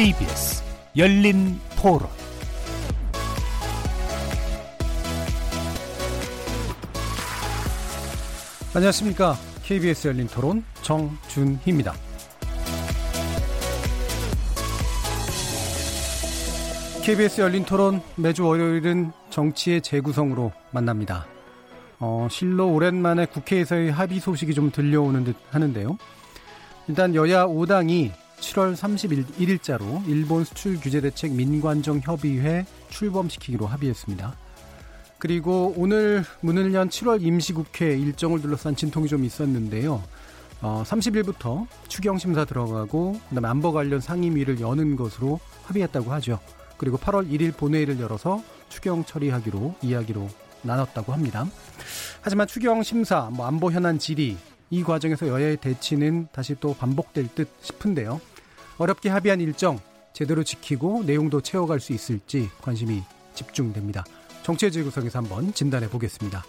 KBS 열린 토론 안녕하십니까. KBS 열린 토론 정준희입니다. KBS 열린 토론 매주 월요일은 정치의 재구성으로 만납니다. 어, 실로 오랜만에 국회에서의 합의 소식이 좀 들려오는 듯 하는데요. 일단 여야 5당이 7월 31일자로 일본 수출 규제 대책 민관정 협의회 출범시키기로 합의했습니다. 그리고 오늘 문을 연 7월 임시국회 일정을 둘러싼 진통이 좀 있었는데요. 어, 30일부터 추경 심사 들어가고 그다음에 안보 관련 상임위를 여는 것으로 합의했다고 하죠. 그리고 8월 1일 본회의를 열어서 추경 처리하기로 이야기로 나눴다고 합니다. 하지만 추경 심사, 뭐 안보 현안 질의 이 과정에서 여야의 대치는 다시 또 반복될 듯 싶은데요. 어렵게 합의한 일정 제대로 지키고 내용도 채워갈 수 있을지 관심이 집중됩니다. 정치의 재구성에서 한번 진단해 보겠습니다.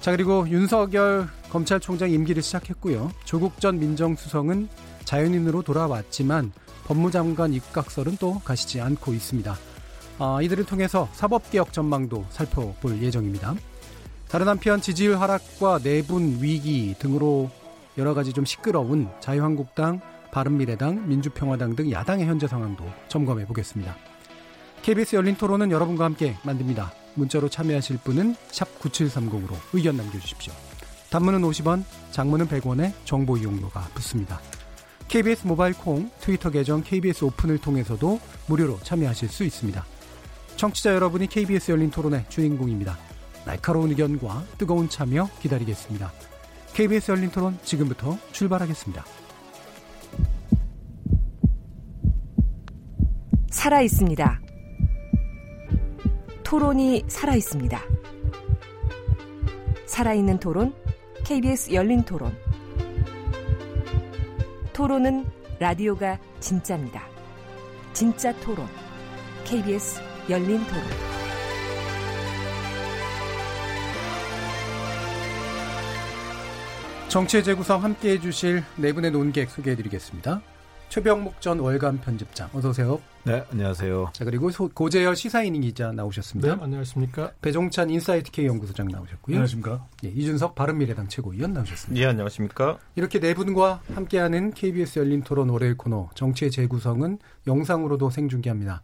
자 그리고 윤석열 검찰총장 임기를 시작했고요. 조국 전 민정수석은 자연인으로 돌아왔지만 법무장관 입각설은 또 가시지 않고 있습니다. 아, 이들을 통해서 사법개혁 전망도 살펴볼 예정입니다. 다른 한편 지지율 하락과 내분 위기 등으로 여러 가지 좀 시끄러운 자유한국당, 바른미래당, 민주평화당 등 야당의 현재 상황도 점검해 보겠습니다. KBS 열린 토론은 여러분과 함께 만듭니다. 문자로 참여하실 분은 9730으로 의견 남겨주십시오. 단문은 50원, 장문은 100원에 정보 이용료가 붙습니다. KBS 모바일 콩, 트위터 계정 KBS 오픈을 통해서도 무료로 참여하실 수 있습니다. 청취자 여러분이 KBS 열린 토론의 주인공입니다. 날카로운 의견과 뜨거운 참여 기다리겠습니다. KBS 열린 토론 지금부터 출발하겠습니다. 살아 있습니다. 토론이 살아 있습니다. 살아있는 토론, KBS 열린 토론. 토론은 라디오가 진짜입니다. 진짜 토론, KBS 열린 토론. 정치의 재구성 함께 해주실 네 분의 논객 소개해드리겠습니다. 최병묵 전 월간 편집장 어서 오세요. 네, 안녕하세요. 자 그리고 소, 고재열 시사인 기자 나오셨습니다. 네, 안녕하십니까. 배종찬 인사이트 K 연구소장 나오셨고요. 안녕하십니까. 예, 이준석 바른미래당 최고위원 나오셨습니다. 예, 안녕하십니까. 이렇게 네 분과 함께하는 KBS 열린 토론 월요일 코너 정치의 재구성은 영상으로도 생중계합니다.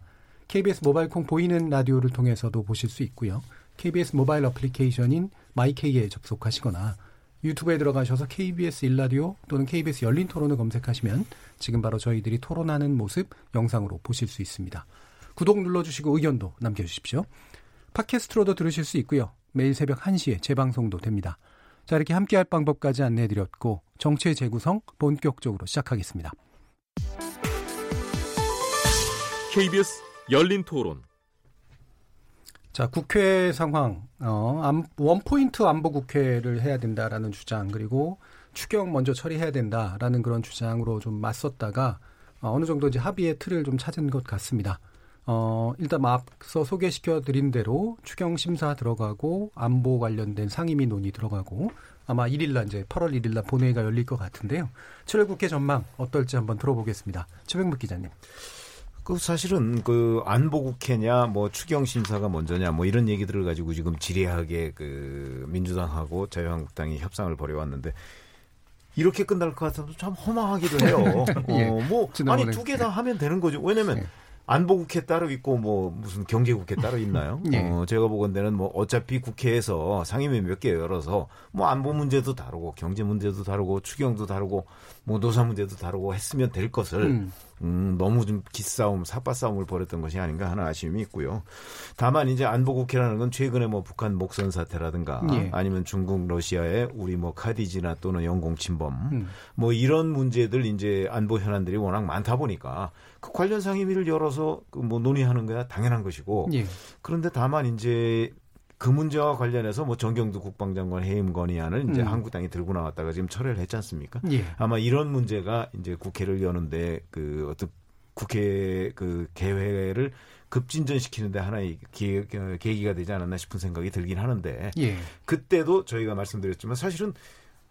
KBS 모바일 콩 보이는 라디오를 통해서도 보실 수 있고요. KBS 모바일 어플리케이션인 마이케이에 접속하시거나 유튜브에 들어가셔서 KBS 일라디오 또는 KBS 열린 토론을 검색하시면 지금 바로 저희들이 토론하는 모습 영상으로 보실 수 있습니다. 구독 눌러주시고 의견도 남겨주십시오. 팟캐스트로도 들으실 수 있고요. 매일 새벽 1시에 재방송도 됩니다. 자 이렇게 함께할 방법까지 안내해드렸고 정치의 재구성 본격적으로 시작하겠습니다. KBS 열린 토론 자, 국회 상황, 어, 원포인트 안보 국회를 해야 된다라는 주장, 그리고 추경 먼저 처리해야 된다라는 그런 주장으로 좀 맞섰다가 어, 어느 정도 이제 합의의 틀을 좀 찾은 것 같습니다. 어, 일단 앞서 소개시켜 드린 대로 추경 심사 들어가고 안보 관련된 상임위 논의 들어가고 아마 1일날 이제 8월 1일날 본회의가 열릴 것 같은데요. 7월 국회 전망 어떨지 한번 들어보겠습니다. 최백묵 기자님. 그 사실은 그 안보국회냐 뭐 추경 심사가 먼저냐 뭐 이런 얘기들을 가지고 지금 지리하게 그 민주당하고 자유한국당이 협상을 벌여왔는데 이렇게 끝날 것 같아도 참 허망하기도 해요. 예, 어 뭐 아니 두 개 다 하면 되는 거죠. 왜냐면 예. 안보국회 따로 있고 뭐 무슨 경제국회 따로 있나요? 예. 어, 제가 보건대는 뭐 어차피 국회에서 상임위 몇 개 열어서 뭐 안보 문제도 다루고 경제 문제도 다루고 추경도 다루고 뭐 노사 문제도 다루고 했으면 될 것을 음. 음, 너무 좀 기싸움, 사빠싸움을 벌였던 것이 아닌가 하는 아쉬움이 있고요. 다만 이제 안보국회라는 건 최근에 뭐 북한 목선 사태라든가 예. 아니면 중국, 러시아의 우리 뭐 카디지나 또는 영공 침범 음. 뭐 이런 문제들 이제 안보 현안들이 워낙 많다 보니까 그 관련 상임위를 열어서 그뭐 논의하는 거야 당연한 것이고 예. 그런데 다만 이제 그 문제와 관련해서 뭐 정경두 국방장관 해임 건의안을 이제 음. 한국당이 들고 나왔다가 지금 철회를 했지 않습니까? 예. 아마 이런 문제가 이제 국회를 여는데 그 어떤 국회 그 개회를 급진전시키는데 하나의 기, 계기가 되지 않았나 싶은 생각이 들긴 하는데 예. 그때도 저희가 말씀드렸지만 사실은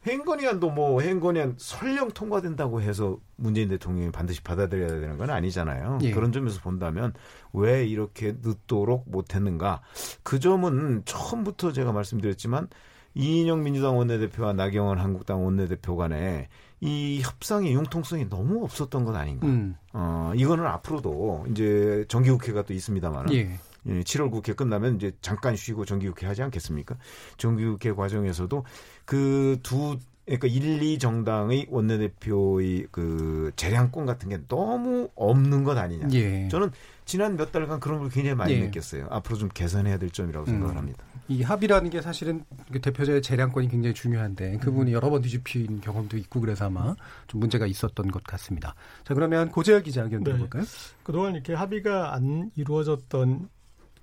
행건위안도 뭐 행건위안 설령 통과된다고 해서 문재인 대통령이 반드시 받아들여야 되는 건 아니잖아요. 예. 그런 점에서 본다면 왜 이렇게 늦도록 못했는가? 그 점은 처음부터 제가 말씀드렸지만 이인영 민주당 원내대표와 나경원 한국당 원내대표 간에 이 협상의 융통성이 너무 없었던 것 아닌가. 음. 어, 이거는 앞으로도 이제 정기국회가 또 있습니다만. 예. 예, 7월 국회 끝나면 이제 잠깐 쉬고 정기국회 하지 않겠습니까? 정기국회 과정에서도 그두 그러니까 1, 2 정당의 원내대표의 그 재량권 같은 게 너무 없는 것 아니냐. 예. 저는 지난 몇 달간 그런 걸 굉장히 많이 예. 느꼈어요. 앞으로 좀 개선해야 될 점이라고 생각을 음. 합니다. 이 합의라는 게 사실은 그 대표자의 재량권이 굉장히 중요한데 그분이 여러 번 뒤집힌 경험도 있고 그래서 아마 좀 문제가 있었던 것 같습니다. 자 그러면 고재열 기자 의견 들어볼까요? 네. 그동안 이렇게 합의가 안 이루어졌던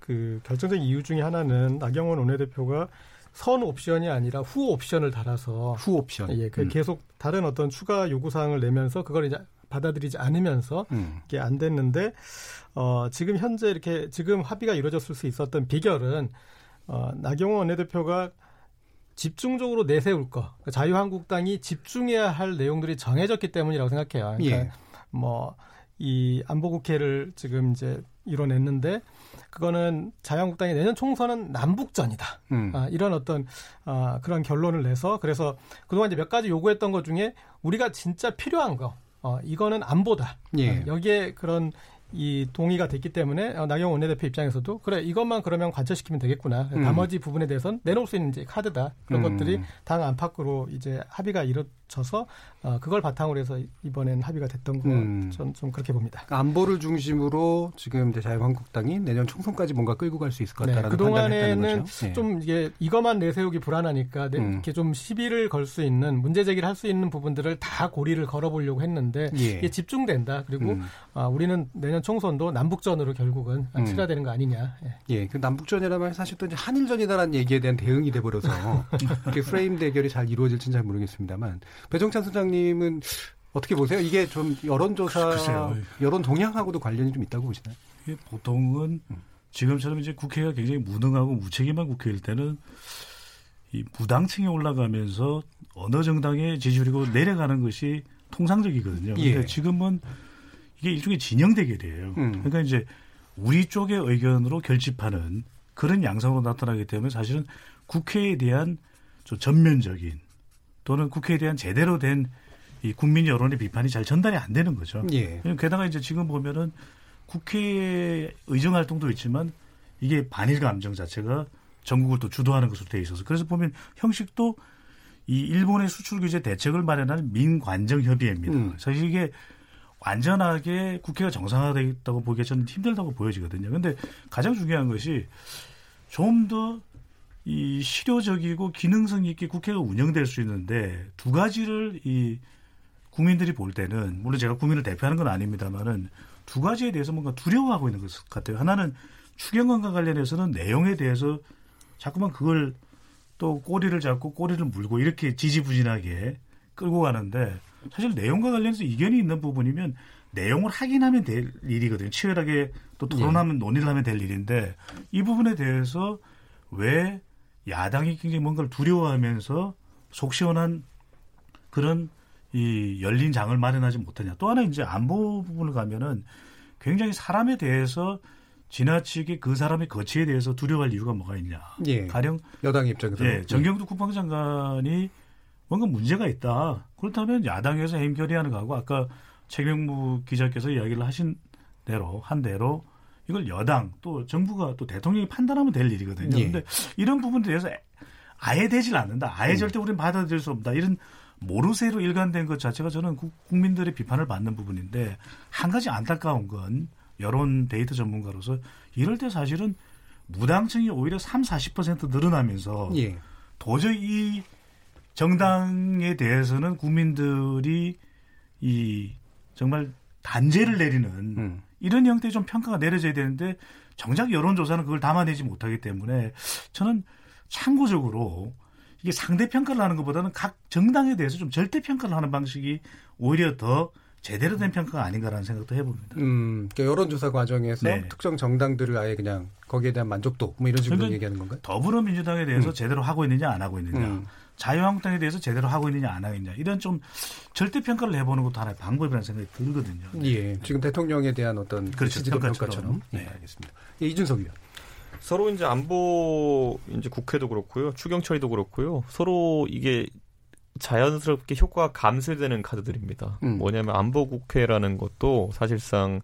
그 결정적인 이유 중에 하나는 나경원 원내대표가 선 옵션이 아니라 후 옵션을 달아서 후 옵션. 예, 그 음. 계속 다른 어떤 추가 요구 사항을 내면서 그걸 이제 받아들이지 않으면서 음. 이게 안 됐는데 어 지금 현재 이렇게 지금 합의가 이루어졌을 수 있었던 비결은 어 나경원 원내대표가 집중적으로 내세울 거 그러니까 자유한국당이 집중해야 할 내용들이 정해졌기 때문이라고 생각해요. 그러니까 예. 뭐 이 안보국회를 지금 이제 이뤄냈는데 그거는 자유한국당이 내년 총선은 남북전이다. 음. 아, 이런 어떤 아, 그런 결론을 내서 그래서 그동안 이제 몇 가지 요구했던 것 중에 우리가 진짜 필요한 거 어, 이거는 안보다. 예. 어, 여기에 그런 이 동의가 됐기 때문에 어, 나경원 원내대표 입장에서도 그래 이것만 그러면 관철시키면 되겠구나 음. 나머지 부분에 대해서는 내놓을 수 있는 이제 카드다 그런 음. 것들이 당 안팎으로 이제 합의가 이루 어져서 어, 그걸 바탕으로 해서 이번엔 합의가 됐던 거전 음. 좀 그렇게 봅니다. 그러니까 안보를 중심으로 지금 이제 자유한국당이 내년 총선까지 뭔가 끌고 갈 수 있을 것 네, 같다라는 네, 그동안에는 네. 좀 이게 이것만 내세우기 불안하니까 네, 음. 이렇게 좀 시비를 걸 수 있는 문제 제기를 할 수 있는 부분들을 다 고리를 걸어보려고 했는데 예. 이게 집중된다 그리고 음. 아, 우리는 내년 총선도 남북전으로 결국은 음. 치러야 되는 거 아니냐. 예, 예 그 남북전이라면 사실 또 이제 한일전이다라는 얘기에 대한 대응이 돼버려서 이렇게 프레임 대결이 잘 이루어질지는 잘 모르겠습니다만 배정찬 소장님은 어떻게 보세요? 이게 좀 여론조사, 글쎄요. 여론 동향하고도 관련이 좀 있다고 보시나요? 보통은 지금처럼 이제 국회가 굉장히 무능하고 무책임한 국회일 때는 이 무당층에 올라가면서 어느 정당의 지지율이고 내려가는 것이 통상적이거든요. 그런데 예. 지금은 이게 일종의 진영 대결이에요. 음. 그러니까 이제 우리 쪽의 의견으로 결집하는 그런 양상으로 나타나기 때문에 사실은 국회에 대한 좀 전면적인 또는 국회에 대한 제대로 된 이 국민 여론의 비판이 잘 전달이 안 되는 거죠. 예. 게다가 이제 지금 보면은 국회 의정 활동도 있지만 이게 반일 감정 자체가 전국을 또 주도하는 것으로 돼 있어서 그래서 보면 형식도 이 일본의 수출 규제 대책을 마련한 민관정 협의회입니다. 음. 사실 이게 완전하게 국회가 정상화되어 있다고 보기에 저는 힘들다고 보여지거든요. 근데 가장 중요한 것이 좀 더 이 실효적이고 기능성 있게 국회가 운영될 수 있는데 두 가지를 이 국민들이 볼 때는 물론 제가 국민을 대표하는 건 아닙니다만은 두 가지에 대해서 뭔가 두려워하고 있는 것 같아요. 하나는 추경안과 관련해서는 내용에 대해서 자꾸만 그걸 또 꼬리를 잡고 꼬리를 물고 이렇게 지지부진하게 끌고 가는데 사실 내용과 관련해서 이견이 있는 부분이면 내용을 확인하면 될 일이거든요. 치열하게 또 토론하면 네. 논의를 하면 될 일인데 이 부분에 대해서 왜 야당이 굉장히 뭔가를 두려워하면서 속 시원한 그런 이 열린 장을 마련하지 못하냐. 또 하나 이제 안보 부분을 가면은 굉장히 사람에 대해서 지나치게 그 사람의 거치에 대해서 두려워할 이유가 뭐가 있냐. 예. 가령 여당 입장에서 예, 정경두 국방장관이 뭔가 문제가 있다. 그렇다면 야당에서 해결해야하는 거하고 아까 최경무 기자께서 이야기를 하신 대로 한 대로 이걸 여당 또 정부가 또 대통령이 판단하면 될 일이거든요. 그런데 예. 이런 부분에 대해서 아예 되질 않는다. 아예 음. 절대 우리는 받아들일 수 없다. 이런 모르쇠로 일관된 것 자체가 저는 국민들의 비판을 받는 부분인데 한 가지 안타까운 건 여론 데이터 전문가로서 이럴 때 사실은 무당층이 오히려 3, 40% 늘어나면서 예. 도저히 이 정당에 대해서는 국민들이 이 정말 단죄를 내리는 음. 이런 형태의 좀 평가가 내려져야 되는데 정작 여론조사는 그걸 담아내지 못하기 때문에 저는 참고적으로 이게 상대 평가를 하는 것보다는 각 정당에 대해서 좀 절대 평가를 하는 방식이 오히려 더 제대로 된 평가가 아닌가라는 생각도 해봅니다. 음, 그러니까 여론조사 과정에서 네. 특정 정당들을 아예 그냥 거기에 대한 만족도 뭐 이런 식으로 얘기하는 건가요? 더불어민주당에 대해서 음. 제대로 하고 있느냐 안 하고 있느냐, 음. 자유한국당에 대해서 제대로 하고 있느냐 안 하고 있느냐 이런 좀 절대 평가를 해보는 것도 하나의 방법이라는 생각이 들거든요. 예, 지금 대통령에 대한 어떤 그렇죠, 평가처럼. 평가처럼. 네, 네, 알겠습니다. 예, 이준석 의원. 서로 이제 안보 이제 국회도 그렇고요, 추경 처리도 그렇고요, 서로 이게 자연스럽게 효과가 감쇄되는 카드들입니다. 음. 뭐냐면 안보 국회라는 것도 사실상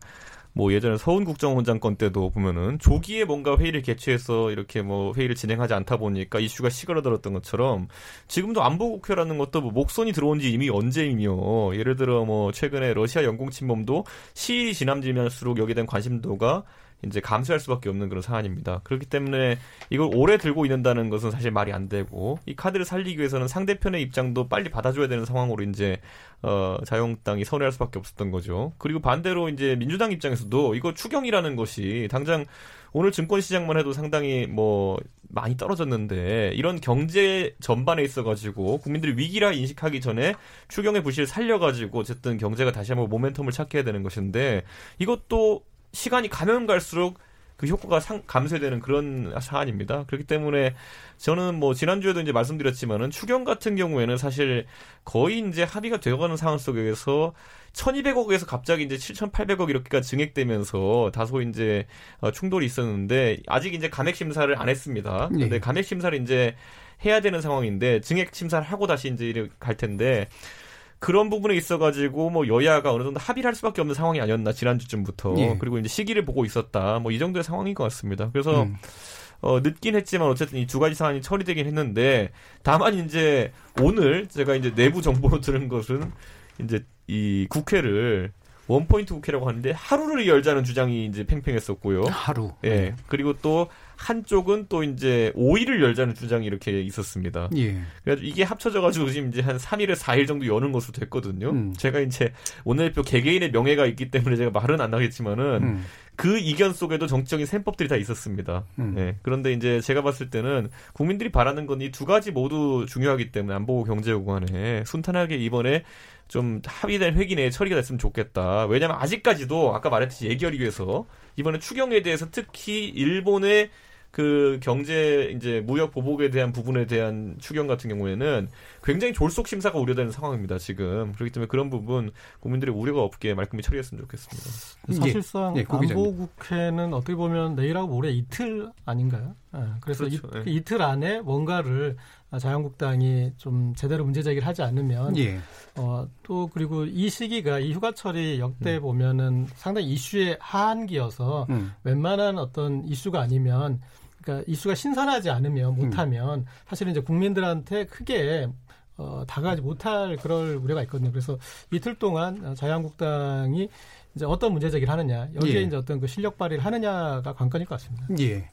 뭐 예전에 서훈 국정원장 건 때도 보면은 조기에 뭔가 회의를 개최해서 이렇게 뭐 회의를 진행하지 않다 보니까 이슈가 시끄러들었던 것처럼 지금도 안보국회라는 것도 뭐 목선이 들어온 지 이미 언제이며 예를 들어 뭐 최근에 러시아 영공 침범도 시일이 지남지날수록 여기에 대한 관심도가 이제 감수할 수밖에 없는 그런 사안입니다. 그렇기 때문에 이걸 오래 들고 있는다는 것은 사실 말이 안 되고 이 카드를 살리기 위해서는 상대편의 입장도 빨리 받아줘야 되는 상황으로 이제 어 자유한국당이 선회할 수밖에 없었던 거죠. 그리고 반대로 이제 민주당 입장에서도 이거 추경이라는 것이 당장 오늘 증권 시장만 해도 상당히 뭐 많이 떨어졌는데 이런 경제 전반에 있어 가지고 국민들이 위기라 인식하기 전에 추경의 부실을 살려 가지고 어쨌든 경제가 다시 한번 모멘텀을 찾게 되는 것인데 이것도 시간이 가면 갈수록 그 효과가 상, 감쇄되는 그런 사안입니다. 그렇기 때문에 저는 뭐 지난주에도 이제 말씀드렸지만은 추경 같은 경우에는 사실 거의 이제 합의가 되어가는 상황 속에서 1200억에서 갑자기 이제 7800억 이렇게가 증액되면서 다소 이제 어, 충돌이 있었는데 아직 이제 감액 심사를 안 했습니다. 네. 근데 감액 심사를 이제 해야 되는 상황인데 증액 심사를 하고 다시 이제 갈 텐데 그런 부분에 있어가지고 뭐 여야가 어느 정도 합의를 할 수밖에 없는 상황이 아니었나 지난주쯤부터 예. 그리고 이제 시기를 보고 있었다 뭐 이 정도의 상황인 것 같습니다. 그래서 음. 어, 늦긴 했지만 어쨌든 이 두 가지 사안이 처리되긴 했는데 다만 이제 오늘 제가 이제 내부 정보로 들은 것은 이제 이 국회를 원포인트 국회라고 하는데 하루를 열자는 주장이 이제 팽팽했었고요. 하루. 예. 네. 그리고 또 한쪽은 또 이제 5일을 열자는 주장이 이렇게 있었습니다. 예. 그래가지고 이게 합쳐져가지고 지금 이제 한 3일에 4일 정도 여는 것으로 됐거든요. 음. 제가 이제 원내대표 개개인의 명예가 있기 때문에 제가 말은 안 나겠지만은 음. 그 이견 속에도 정치적인 셈법들이 다 있었습니다. 음. 네. 그런데 이제 제가 봤을 때는 국민들이 바라는 건 이 두 가지 모두 중요하기 때문에 안보고 경제고 간에 순탄하게 이번에 좀 합의된 회기 내에 처리가 됐으면 좋겠다. 왜냐하면 아직까지도 아까 말했듯이 위해서 이번에 추경에 대해서 특히 일본의 그 경제 이제 무역 보복에 대한 부분에 대한 추경 같은 경우에는 굉장히 졸속 심사가 우려되는 상황입니다 지금 그렇기 때문에 그런 부분 국민들의 우려가 없게 말끔히 처리했으면 좋겠습니다. 사실상 예, 예, 안보 국회는 어떻게 보면 내일하고 모레 이틀 아닌가요? 예, 그래서 그렇죠. 이, 예. 이틀 안에 뭔가를 자유한국당이 좀 제대로 문제 제기를 하지 않으면 예. 어, 또 그리고 이 시기가 이 휴가철이 역대 음. 보면은 상당히 이슈의 하한기여서 음. 웬만한 어떤 이슈가 아니면 그러니까 이슈가 신선하지 않으면 못하면 음. 사실은 이제 국민들한테 크게 어, 다가가지 못할 그럴 우려가 있거든요. 그래서 이틀 동안 자유한국당이 이제 어떤 문제 제기를 하느냐 여기에 예. 이제 어떤 그 실력 발휘를 하느냐가 관건일 것 같습니다. 예.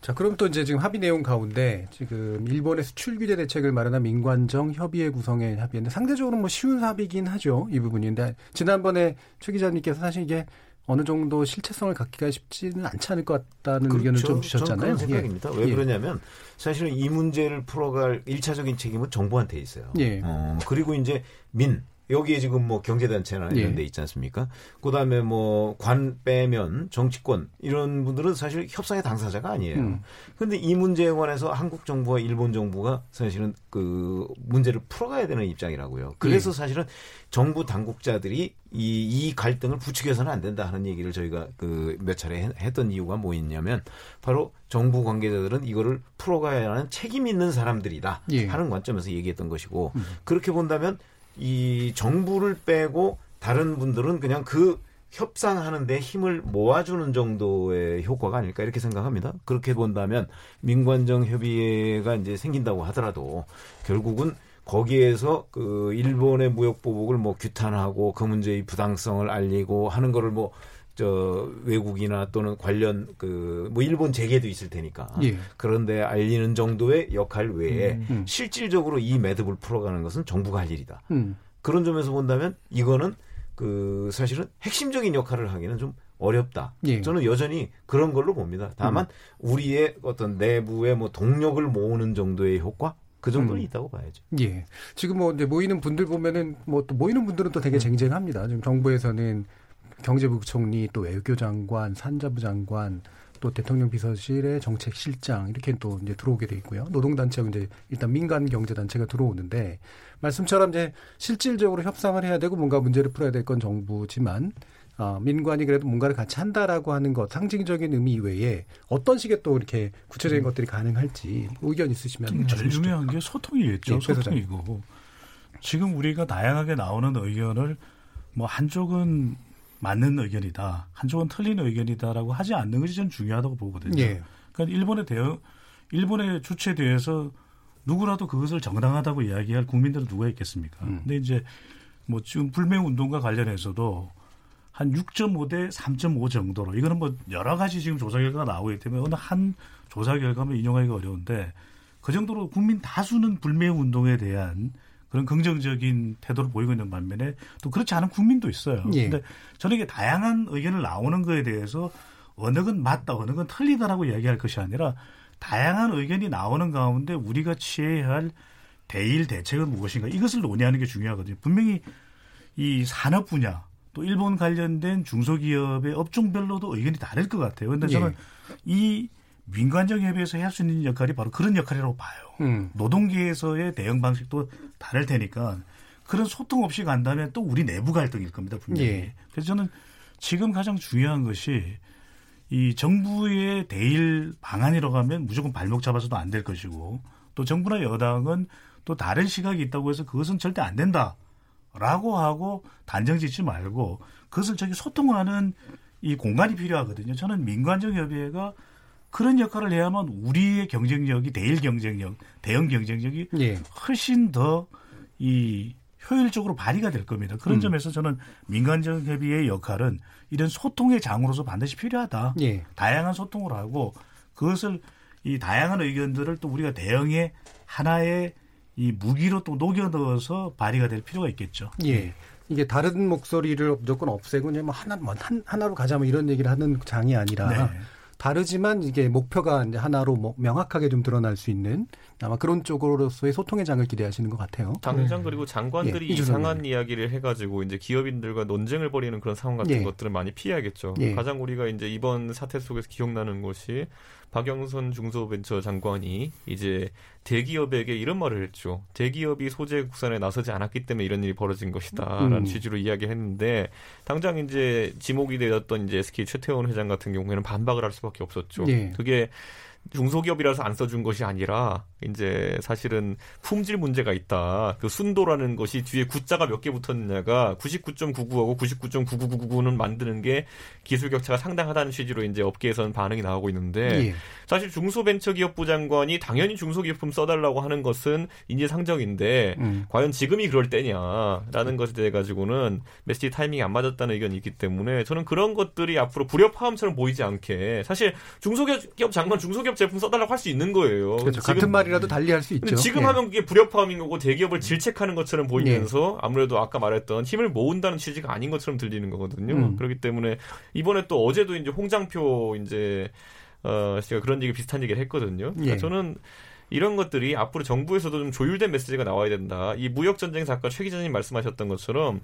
자 그럼 또 이제 지금 합의 내용 가운데 지금 일본의 수출 규제 대책을 마련한 민관정 협의회 구성에 합의했는데 상대적으로 뭐 쉬운 합의긴 하죠 이 부분인데 지난번에 최 기자님께서 사실 이게 어느 정도 실체성을 갖기가 쉽지는 않지 않을 것 같다는 그렇죠. 의견을 좀 주셨잖아요. 저는 그런 생각입니다. 예. 왜 그러냐면 사실은 이 문제를 풀어갈 일차적인 책임은 정부한테 있어요. 예. 어, 그리고 이제 민 여기에 지금 뭐 경제단체나 이런 예. 데 있지 않습니까? 그 다음에 뭐 관 빼면 정치권 이런 분들은 사실 협상의 당사자가 아니에요. 음. 근데 이 문제에 관해서 한국 정부와 일본 정부가 사실은 그 문제를 풀어가야 되는 입장이라고요. 그래서 예. 사실은 정부 당국자들이 이, 이 갈등을 부추겨서는 안 된다 하는 얘기를 저희가 그 몇 차례 했던 이유가 뭐였냐면 바로 정부 관계자들은 이거를 풀어가야 하는 책임 있는 사람들이다 예. 하는 관점에서 얘기했던 것이고 음. 그렇게 본다면 이 정부를 빼고 다른 분들은 그냥 그 협상하는데 힘을 모아주는 정도의 효과가 아닐까 이렇게 생각합니다. 그렇게 본다면 민관정 협의회가 이제 생긴다고 하더라도 결국은 거기에서 그 일본의 무역 보복을 뭐 규탄하고 그 문제의 부당성을 알리고 하는 거를 뭐 저 외국이나 또는 관련 그 뭐 일본 재계도 있을 테니까 예. 그런데 알리는 정도의 역할 외에 음, 음. 실질적으로 이 매듭을 풀어가는 것은 정부가 할 일이다. 음. 그런 점에서 본다면 이거는 그 사실은 핵심적인 역할을 하기는 좀 어렵다. 예. 저는 여전히 그런 걸로 봅니다. 다만 음. 우리의 어떤 내부의 뭐 동력을 모으는 정도의 효과 그 정도는 음. 있다고 봐야죠. 예. 지금 뭐 이제 모이는 분들 보면은 뭐 또 모이는 분들은 또 되게 음. 쟁쟁합니다. 지금 정부에서는 경제부총리 또 외교장관, 산자부 장관 또 대통령 비서실의 정책실장 이렇게 또 이제 들어오게 돼 있고요. 노동단체가 이제 일단 민간 경제단체가 들어오는데 말씀처럼 이제 실질적으로 협상을 해야 되고 뭔가 문제를 풀어야 될 건 정부지만 어, 민관이 그래도 뭔가를 같이 한다라고 하는 것 상징적인 의미 이외에 어떤 식의 또 이렇게 구체적인 음. 것들이 가능할지 의견 있으시면 제일 중요한 게 소통이겠죠. 예, 소통이고 지금 우리가 다양하게 나오는 의견을 뭐 한쪽은 맞는 의견이다, 한쪽은 틀린 의견이다라고 하지 않는 것이 좀 중요하다고 보거든요. 예. 그러니까 일본의 대응, 일본의 주체에 대해서 누구라도 그것을 정당하다고 이야기할 국민들은 누가 있겠습니까? 음. 근데 이제 뭐 지금 불매 운동과 관련해서도 한 6.5 대 3.5 정도로 이거는 뭐 여러 가지 지금 조사 결과가 나오기 때문에 어느 한 조사 결과만 인용하기가 어려운데 그 정도로 국민 다수는 불매 운동에 대한 그런 긍정적인 태도를 보이고 있는 반면에 또 그렇지 않은 국민도 있어요. 예. 근데 저는 이게 다양한 의견을 나오는 거에 대해서 어느 건 맞다, 어느 건 틀리다라고 이야기할 것이 아니라 다양한 의견이 나오는 가운데 우리가 취해야 할 대일 대책은 무엇인가 이것을 논의하는 게 중요하거든요. 분명히 이 산업 분야 또 일본 관련된 중소기업의 업종별로도 의견이 다를 것 같아요. 그런데 저는 예. 이 민간적 협의에서 할 수 있는 역할이 바로 그런 역할이라고 봐요. 음. 노동계에서의 대응 방식도 다를 테니까 그런 소통 없이 간다면 또 우리 내부 갈등일 겁니다. 분명히. 예. 그래서 저는 지금 가장 중요한 것이 이 정부의 대일 방안이라고 하면 무조건 발목 잡아서도 안 될 것이고 또 정부나 여당은 또 다른 시각이 있다고 해서 그것은 절대 안 된다. 라고 하고 단정 짓지 말고 그것을 저기 소통하는 이 공간이 필요하거든요. 저는 민관적 협의회가 그런 역할을 해야만 우리의 경쟁력이 대일 경쟁력, 대형 경쟁력이 예. 훨씬 더 이 효율적으로 발휘가 될 겁니다. 그런 음. 점에서 저는 민간적 협의의 역할은 이런 소통의 장으로서 반드시 필요하다. 예. 다양한 소통을 하고 그것을 이 다양한 의견들을 또 우리가 대응의 하나의 이 무기로 또 녹여 넣어서 발휘가 될 필요가 있겠죠. 예. 이게 다른 목소리를 무조건 없애고 그냥 뭐 하나 뭐 한, 하나로 가자 뭐 이런 얘기를 하는 장이 아니라 네. 다르지만 이게 목표가 이제 하나로 뭐 명확하게 좀 드러날 수 있는 아마 그런 쪽으로서의 소통의 장을 기대하시는 것 같아요. 당장 네. 그리고 장관들이 예, 이상한 이야기를 해가지고 이제 기업인들과 논쟁을 벌이는 그런 상황 같은 예. 것들은 많이 피해야겠죠. 예. 가장 우리가 이제 이번 사태 속에서 기억나는 것이 박영선 중소벤처 장관이 이제 대기업에게 이런 말을 했죠. 대기업이 소재 국산에 나서지 않았기 때문에 이런 일이 벌어진 것이다라는 음. 취지로 이야기했는데 당장 이제 지목이 되었던 이제 SK 최태원 회장 같은 경우에는 반박을 할 수밖에 없었죠. 예. 그게 중소기업이라서 안 써준 것이 아니라 이제 사실은 품질 문제가 있다. 그 순도라는 것이 뒤에 구자가 몇 개 붙었느냐가 99.99하고 99.9999는 만드는 게 기술 격차가 상당하다는 취지로 이제 업계에서는 반응이 나오고 있는데 예. 사실 중소벤처기업부 장관이 당연히 중소기업품 써달라고 하는 것은 인지상정인데 음. 과연 지금이 그럴 때냐라는 것에 대해 가지고는 메시지 타이밍이 안 맞았다는 의견이 있기 때문에 저는 그런 것들이 앞으로 불협화음처럼 보이지 않게 사실 중소기업 장관 중소기업 제품 써달라고 할 수 있는 거예요. 그렇죠. 같은 말이라도 달리 할 수 있죠. 지금 예. 하면 그게 불협화음인 거고 대기업을 질책하는 것처럼 보이면서 예. 아무래도 아까 말했던 힘을 모은다는 취지가 아닌 것처럼 들리는 거거든요. 음. 그렇기 때문에 이번에 또 어제도 이제 홍장표 이제 어 제가 그런 얘기 비슷한 얘기를 했거든요. 그러니까 예. 저는 이런 것들이 앞으로 정부에서도 좀 조율된 메시지가 나와야 된다. 이 무역 전쟁 작가 최 기자님 말씀하셨던 것처럼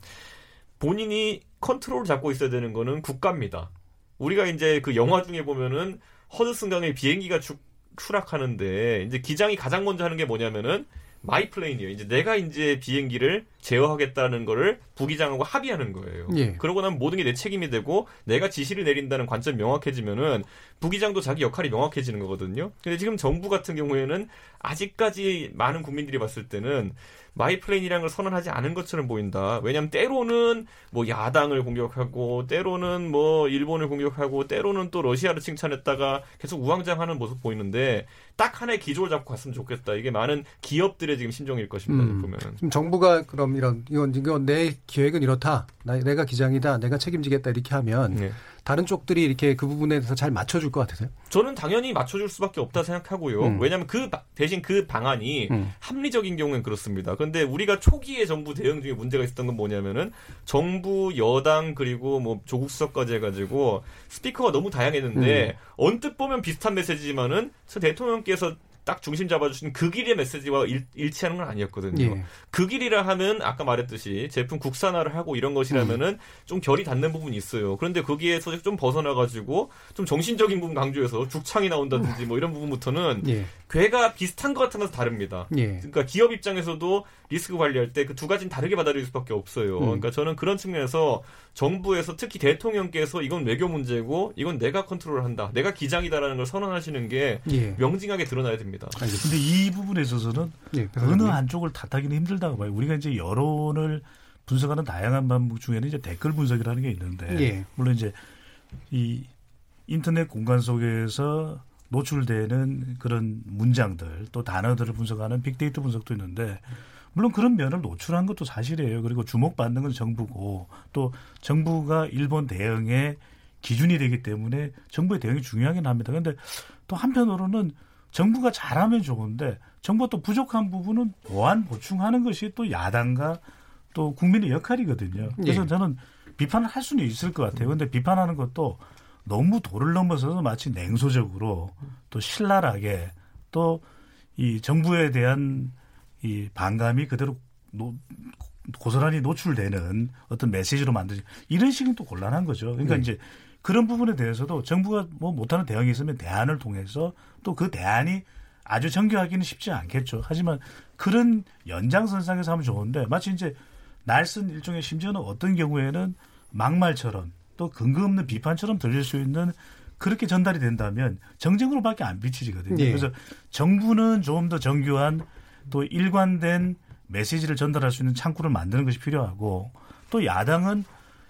본인이 컨트롤을 잡고 있어야 되는 거는 국가입니다. 우리가 이제 그 영화 중에 보면은 허드슨강에 비행기가 추, 추락하는데 이제 기장이 가장 먼저 하는 게 뭐냐면은 my plane이에요. 이제 내가 이제 비행기를 제어하겠다는 거를 부기장하고 합의하는 거예요. 예. 그러고 나면 모든 게 내 책임이 되고 내가 지시를 내린다는 관점이 명확해지면은 부기장도 자기 역할이 명확해지는 거거든요. 근데 지금 정부 같은 경우에는 아직까지 많은 국민들이 봤을 때는 my plane이라는 걸 선언하지 않은 것처럼 보인다. 왜냐하면 때로는 뭐 야당을 공격하고 때로는 뭐 일본을 공격하고 때로는 또 러시아를 칭찬했다가 계속 우왕좌왕하는 모습 보이는데 딱 하나의 기조를 잡고 갔으면 좋겠다. 이게 많은 기업들의 지금 심정일 것입니다. 음, 보면. 지금 정부가 그럼 이런 이건 이건 내 계획은 이렇다. 나, 내가 기장이다. 내가 책임지겠다 이렇게 하면 네. 다른 쪽들이 이렇게 그 부분에 대해서 잘 맞춰줄 것 같으세요? 저는 당연히 맞춰줄 수밖에 없다 생각하고요. 음. 왜냐하면 그 대신 그 방안이 음. 합리적인 경우엔 그렇습니다. 그런데 우리가 초기에 정부 대응 중에 문제가 있었던 건 뭐냐면은 정부 여당 그리고 뭐 조국 수석까지 해가지고 스피커가 너무 다양했는데 음. 언뜻 보면 비슷한 메시지지만은 대통령께서 딱 중심 잡아주시는 그 길의 메시지와 일, 치하는 건 아니었거든요. 예. 그 길이라 하면 아까 말했듯이 제품 국산화를 하고 이런 것이라면은 음. 좀 결이 닿는 부분이 있어요. 그런데 거기에서 좀 벗어나가지고 좀 정신적인 부분 강조해서 죽창이 나온다든지 뭐 이런 부분부터는 예. 괴가 비슷한 것 같으면서 다릅니다. 예. 그러니까 기업 입장에서도 리스크 관리할 때 그 두 가지는 다르게 받아들일 수밖에 없어요. 음. 그러니까 저는 그런 측면에서 정부에서 특히 대통령께서 이건 외교 문제고 이건 내가 컨트롤한다, 내가 기장이다라는 걸 선언하시는 게 예. 명징하게 드러나야 됩니다. 그런데 이 부분에 있어서는 예, 어느 한쪽을 탓하기는 힘들다고 봐요. 우리가 이제 여론을 분석하는 다양한 방법 중에는 이제 댓글 분석이라는 게 있는데 예. 물론 이제 이 인터넷 공간 속에서 노출되는 그런 문장들 또 단어들을 분석하는 빅데이터 분석도 있는데 물론 그런 면을 노출한 것도 사실이에요. 그리고 주목받는 건 정부고 또 정부가 일본 대응의 기준이 되기 때문에 정부의 대응이 중요하긴 합니다. 그런데 또 한편으로는 정부가 잘하면 좋은데 정부가 또 부족한 부분은 보완 보충하는 것이 또 야당과 또 국민의 역할이거든요. 그래서 예. 저는 비판을 할 수는 있을 것 같아요. 그런데 비판하는 것도 너무 도를 넘어서서 마치 냉소적으로 또 신랄하게 또 이 정부에 대한 이 반감이 그대로 노, 고스란히 노출되는 어떤 메시지로 만들지 이런 식은 또 곤란한 거죠. 그러니까 네. 이제 그런 부분에 대해서도 정부가 뭐 못하는 대응이 있으면 대안을 통해서 또 그 대안이 아주 정교하기는 쉽지 않겠죠. 하지만 그런 연장선상에서 하면 좋은데 마치 이제 날쓴 일종의 심지어는 어떤 경우에는 막말처럼 또 근거 없는 비판처럼 들릴 수 있는 그렇게 전달이 된다면 정쟁으로밖에 안 비치지거든요. 네. 그래서 정부는 좀더 정교한 또 일관된 메시지를 전달할 수 있는 창구를 만드는 것이 필요하고 또 야당은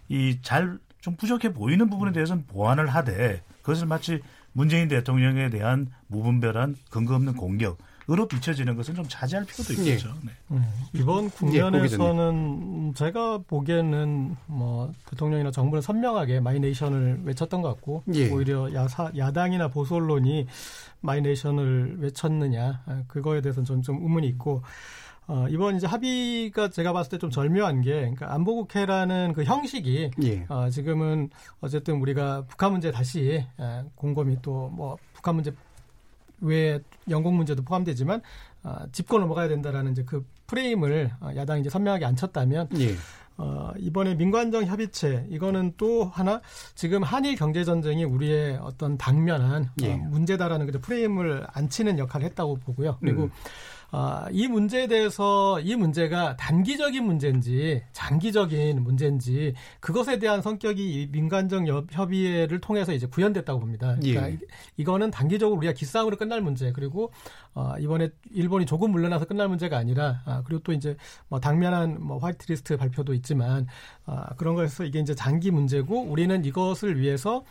이 잘 좀 부족해 보이는 부분에 대해서는 보완을 하되 그것을 마치 문재인 대통령에 대한 무분별한 근거 없는 공격 으로 비춰지는 것은 좀 자제할 필요도 있겠죠. 예. 네. 음, 이번 예, 국면에서는 예, 제가 보기에는 뭐 대통령이나 정부는 선명하게 마이네이션을 외쳤던 것 같고 예. 오히려 야사, 야당이나 보수 언론이 마이네이션을 외쳤느냐 아, 그거에 대해서는 저는 좀 의문이 있고 어, 이번 이제 합의가 제가 봤을 때 좀 절묘한 게, 그러니까 안보국회라는 그 형식이, 예. 어, 지금은 어쨌든 우리가 북한 문제 다시 에, 아, 곰곰이 또 뭐 북한 문제 외 영국 문제도 포함되지만 어, 짚고 넘어가야 된다라는 이제 그 프레임을 어, 야당이 이제 선명하게 안 쳤다면 예. 어, 이번에 민관정 협의체 이거는 또 하나 지금 한일 경제 전쟁이 우리의 어떤 당면한 어, 예. 어, 문제다라는 그 프레임을 안 치는 역할을 했다고 보고요. 그리고 음. 아, 이 문제에 대해서 이 문제가 단기적인 문제인지 장기적인 문제인지 그것에 대한 성격이 민간적 협의회를 통해서 이제 구현됐다고 봅니다. 그러니까 예. 이거는 단기적으로 우리가 기싸움으로 끝날 문제 그리고 어, 이번에 일본이 조금 물러나서 끝날 문제가 아니라 아, 그리고 또 이제 뭐 당면한 뭐 화이트리스트 발표도 있지만 아, 그런 거에서 이게 이제 장기 문제고 우리는 이것을 위해서 어,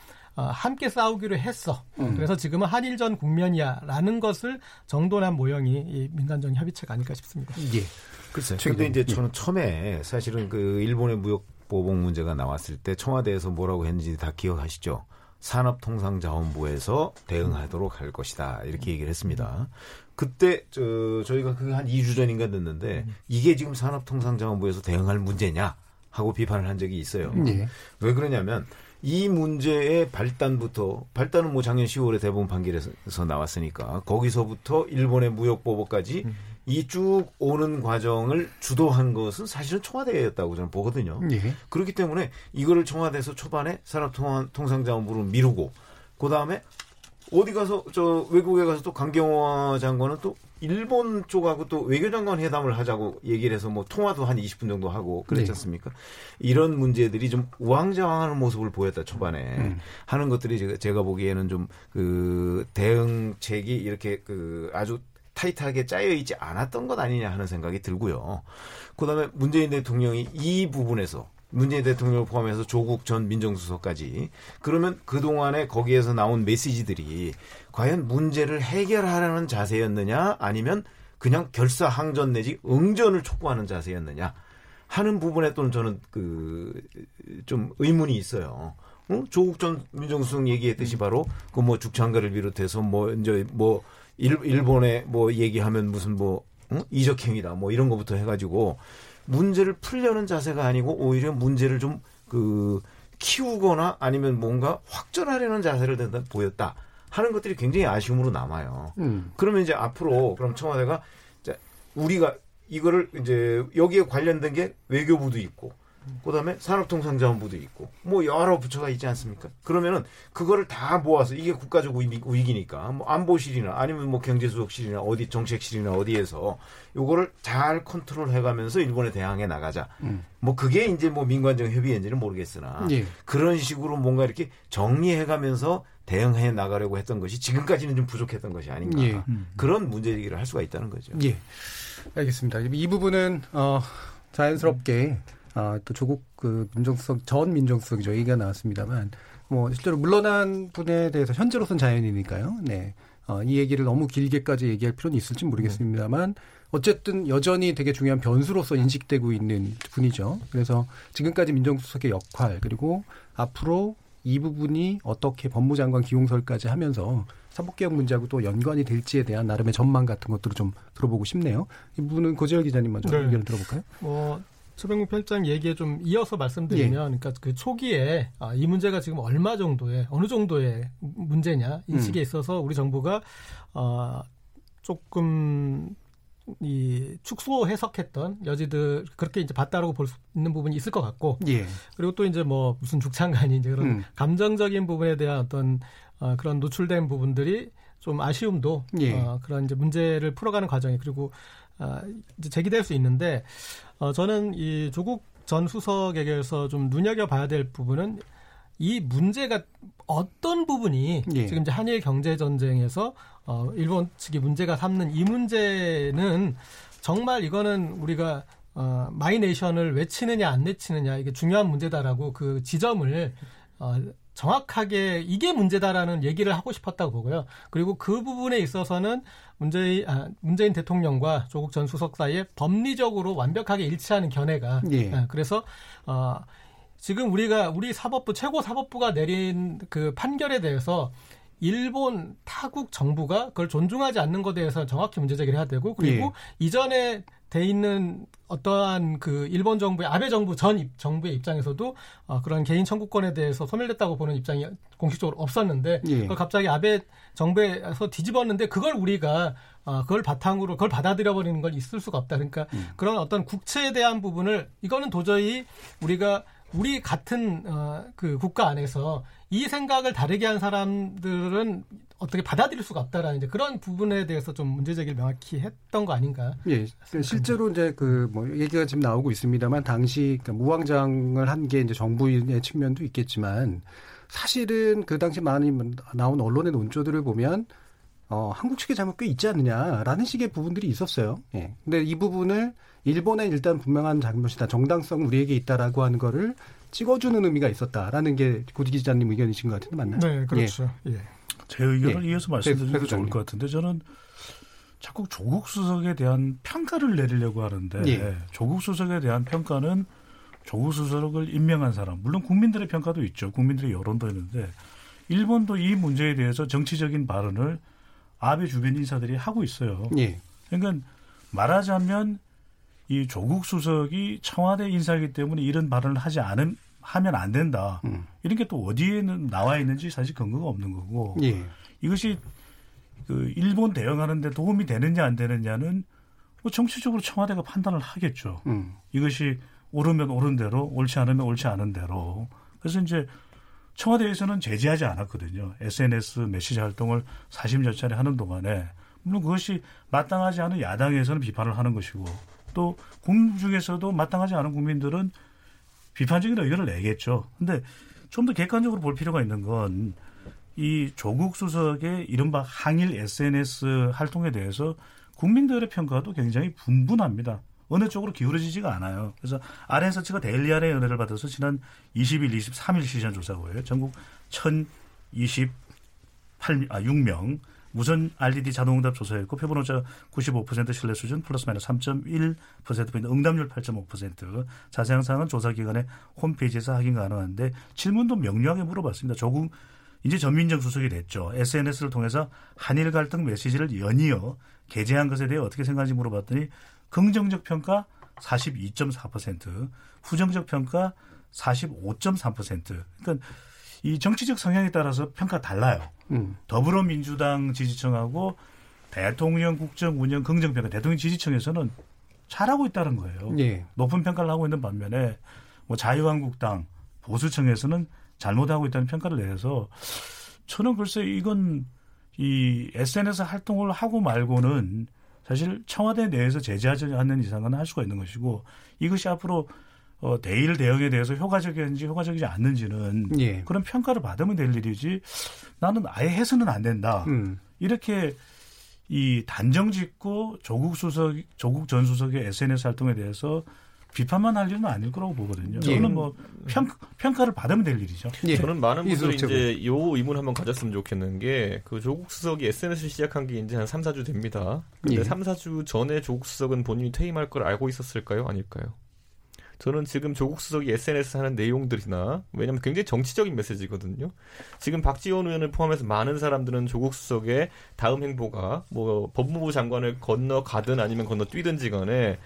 함께 싸우기로 했어. 음. 그래서 지금은 한일전 국면이야라는 것을 정돈한 모형이 이 민간적 협의체가 아닐까 싶습니다. 예. 글쎄요. 근데 이제 예. 저는 처음에 사실은 그 일본의 무역 보복 문제가 나왔을 때 청와대에서 뭐라고 했는지 다 기억하시죠? 산업통상자원부에서 대응하도록 할 것이다 이렇게 얘기를 했습니다. 그때 저 저희가 그 한 2주 전인가 됐는데 음. 이게 지금 산업통상자원부에서 대응할 문제냐 하고 비판을 한 적이 있어요. 예. 왜 그러냐면 이 문제의 발단부터 발단은 뭐 작년 10월에 대법원 판결에서 나왔으니까 거기서부터 일본의 무역 보복까지 음. 이쭉 오는 과정을 주도한 것은 사실은 청와대였다고 저는 보거든요. 예. 그렇기 때문에 이거를 청와대에서 초반에 산업통상자원부로 미루고 그 다음에 어디 가서 저 외국에 가서 또 강경화 장관은 또 일본 쪽하고 또 외교장관 회담을 하자고 얘기를 해서 뭐 통화도 한 20분 정도 하고 그랬지 네. 않습니까? 네. 이런 문제들이 좀 우왕좌왕하는 모습을 보였다 초반에 음. 하는 것들이 제가, 제가 보기에는 좀 그 대응책이 이렇게 그 아주 타이트하게 짜여 있지 않았던 것 아니냐 하는 생각이 들고요. 그다음에 문재인 대통령이 이 부분에서 문재인 대통령을 포함해서 조국 전 민정수석까지 그러면 그동안에 거기에서 나온 메시지들이 과연 문제를 해결하려는 자세였느냐 아니면 그냥 결사항전 내지 응전을 촉구하는 자세였느냐 하는 부분에 또는 저는 그 좀 의문이 있어요. 어? 조국 전 민정수석 얘기했듯이 바로 그 뭐 죽창가를 비롯해서 뭐 이제 뭐 일, 일본에 뭐 얘기하면 무슨 뭐 어? 이적행위다 뭐 이런 거부터 해가지고 문제를 풀려는 자세가 아니고 오히려 문제를 좀 그 키우거나 아니면 뭔가 확전하려는 자세를 보였다 하는 것들이 굉장히 아쉬움으로 남아요. 음. 그러면 이제 앞으로 그럼 청와대가 우리가 이거를 이제 여기에 관련된 게 외교부도 있고 그다음에 산업통상자원부도 있고 뭐 여러 부처가 있지 않습니까? 그러면은 그거를 다 모아서 이게 국가적 위기니까 뭐 안보실이나 아니면 뭐 경제수석실이나 어디 정책실이나 어디에서 요거를 잘 컨트롤해 가면서 일본에 대항해 나가자. 음. 뭐 그게 이제 뭐 민관적 협의인지는 모르겠으나 예. 그런 식으로 뭔가 이렇게 정리해 가면서 대응해 나가려고 했던 것이 지금까지는 좀 부족했던 것이 아닌가. 예. 음. 그런 문제 제기를 할 수가 있다는 거죠. 예. 알겠습니다. 이 부분은 어 자연스럽게 아, 또 조국 그 민정수석 전 민정수석이죠 얘기가 나왔습니다만 뭐 실제로 물러난 분에 대해서 현재로선 자연이니까요. 네. 어, 이 얘기를 너무 길게까지 얘기할 필요는 있을지 모르겠습니다만 어쨌든 여전히 되게 중요한 변수로서 인식되고 있는 분이죠. 그래서 지금까지 민정수석의 역할 그리고 앞으로 이 부분이 어떻게 법무장관 기용설까지 하면서 사법개혁 문제하고 또 연관이 될지에 대한 나름의 전망 같은 것들을 좀 들어보고 싶네요. 이 부분은 고재열 기자님 먼저 네. 의견을 들어볼까요? 뭐 최병국 편장 얘기에 좀 이어서 말씀드리면, 예. 그러니까 그 초기에 아, 이 문제가 지금 얼마 정도의 어느 정도의 문제냐 인식에 음. 있어서 우리 정부가 어, 조금 이 축소 해석했던 여지들 그렇게 이제 봤다라고 볼 수 있는 부분이 있을 것 같고, 예. 그리고 또 이제 뭐 무슨 죽창간이 이제 그런 음. 감정적인 부분에 대한 어떤 어, 그런 노출된 부분들이 좀 아쉬움도 예. 어, 그런 이제 문제를 풀어가는 과정이 그리고 어, 이제 제기될 수 있는데 어, 저는 이 조국 전 수석에게서 좀 눈여겨봐야 될 부분은 이 문제가 어떤 부분이 예. 지금 이제 한일 경제 전쟁에서 어, 일본 측이 문제가 삼는 이 문제는 정말 이거는 우리가 어, 마이네이션을 외치느냐 안 외치느냐 이게 중요한 문제다라고 그 지점을 어, 정확하게 이게 문제다라는 얘기를 하고 싶었다고 보고요. 그리고 그 부분에 있어서는 문재인, 아, 문재인 대통령과 조국 전 수석 사이에 법리적으로 완벽하게 일치하는 견해가. 예. 아, 그래서, 어, 지금 우리가, 우리 사법부, 최고 사법부가 내린 그 판결에 대해서 일본 타국 정부가 그걸 존중하지 않는 것에 대해서 정확히 문제 제기를 해야 되고 그리고 예. 이전에 돼 있는 어떠한 그 일본 정부의 아베 정부 전 정부의 입장에서도 어, 그런 개인 청구권에 대해서 소멸됐다고 보는 입장이 공식적으로 없었는데 예. 그걸 갑자기 아베 정부에서 뒤집었는데 그걸 우리가 어, 그걸 바탕으로 그걸 받아들여 버리는 건 있을 수가 없다. 그러니까 음. 그런 어떤 국채에 대한 부분을 이거는 도저히 우리가 우리 같은 어, 그 국가 안에서 이 생각을 다르게 한 사람들은 어떻게 받아들일 수가 없다라는 이제 그런 부분에 대해서 좀 문제 제기를 명확히 했던 거 아닌가? 예, 그러니까 실제로 이제 그 뭐 얘기가 지금 나오고 있습니다만 당시 그러니까 무왕장을 한 게 이제 정부의 측면도 있겠지만 사실은 그 당시 많이 나온 언론의 논조들을 보면 어, 한국 측의 잘못 꽤 있지 않느냐라는 식의 부분들이 있었어요. 예. 근데 이 부분을 일본에 일단 분명한 잘못이다. 정당성 우리에게 있다라고 하는 거를 찍어주는 의미가 있었다라는 게 고디 기자님 의견이신 것 같은데 맞나요? 네, 그렇죠. 예. 예. 제 의견을 예. 이어서 말씀드리면 좋을 것 같은데 저는 자꾸 조국 수석에 대한 평가를 내리려고 하는데 예. 조국 수석에 대한 평가는 조국 수석을 임명한 사람 물론 국민들의 평가도 있죠. 국민들의 여론도 있는데 일본도 이 문제에 대해서 정치적인 발언을 아베 주변 인사들이 하고 있어요. 예. 그러니까 말하자면 이 조국 수석이 청와대 인사이기 때문에 이런 발언을 하지 않은 하면 안 된다. 음. 이런 게 또 어디에는 나와 있는지 사실 근거가 없는 거고 예. 이것이 그 일본 대응하는데 도움이 되느냐 안 되느냐는 뭐 정치적으로 청와대가 판단을 하겠죠. 음. 이것이 옳으면 옳은 대로, 옳지 않으면 옳지 않은 대로. 그래서 이제 청와대에서는 제지하지 않았거든요. SNS 메시지 활동을 40여 차례 하는 동안에 물론 그것이 마땅하지 않은 야당에서는 비판을 하는 것이고 또 국민 중에서도 마땅하지 않은 국민들은 비판적인 의견을 내겠죠. 근데 좀 더 객관적으로 볼 필요가 있는 건 이 조국 수석의 이른바 항일 SNS 활동에 대해서 국민들의 평가도 굉장히 분분합니다. 어느 쪽으로 기울어지지가 않아요. 그래서 RN서치가 데일리안의 은혜를 받아서 지난 20일, 23일 시전 조사고요. 전국 1028, 아, 6명 무선 RDD 자동응답 조사했고 표본 오차 95% 신뢰 수준 플러스 마이너스 3.1%포인트 응답률 8.5% 자세한 사항은 조사 기관의 홈페이지에서 확인 가능한데 질문도 명료하게 물어봤습니다. 조금 이제 전민정 수석이 됐죠. SNS를 통해서 한일 갈등 메시지를 연이어 게재한 것에 대해 어떻게 생각하는지 물어봤더니 긍정적 평가 42.4%, 부정적 평가 45.3%. 그러니까 이 정치적 성향에 따라서 평가 달라요. 음. 더불어민주당 지지층하고 대통령 국정 운영 긍정 평가 대통령 지지층에서는 잘하고 있다는 거예요. 예. 높은 평가를 하고 있는 반면에 뭐 자유한국당 보수층에서는 잘못하고 있다는 평가를 내서 저는 글쎄 이건 이 SNS 활동을 하고 말고는 사실 청와대 내에서 제재하지 않는 이상은 할 수가 있는 것이고 이것이 앞으로 어, 대일 대응에 대해서 효과적인지 효과적이지 않는지는 예. 그런 평가를 받으면 될 일이지 나는 아예 해서는 안 된다. 음. 이렇게 이 단정 짓고 조국 수석, 조국 전 수석의 SNS 활동에 대해서 비판만 할 일은 아닐 거라고 보거든요. 예. 저는 뭐 평, 평가를 받으면 될 일이죠. 예. 저는 많은 분들이 이제 요 의문 한번 가졌으면 좋겠는 게 그 조국 수석이 SNS를 시작한 게 이제 한 3, 4주 됩니다. 근데 예. 3, 4주 전에 조국 수석은 본인이 퇴임할 걸 알고 있었을까요? 아닐까요? 저는 지금 조국 수석이 SNS 하는 내용들이나 왜냐하면 굉장히 정치적인 메시지거든요. 지금 박지원 의원을 포함해서 많은 사람들은 조국 수석의 다음 행보가 뭐 법무부 장관을 건너 가든 아니면 건너 뛰든지 간에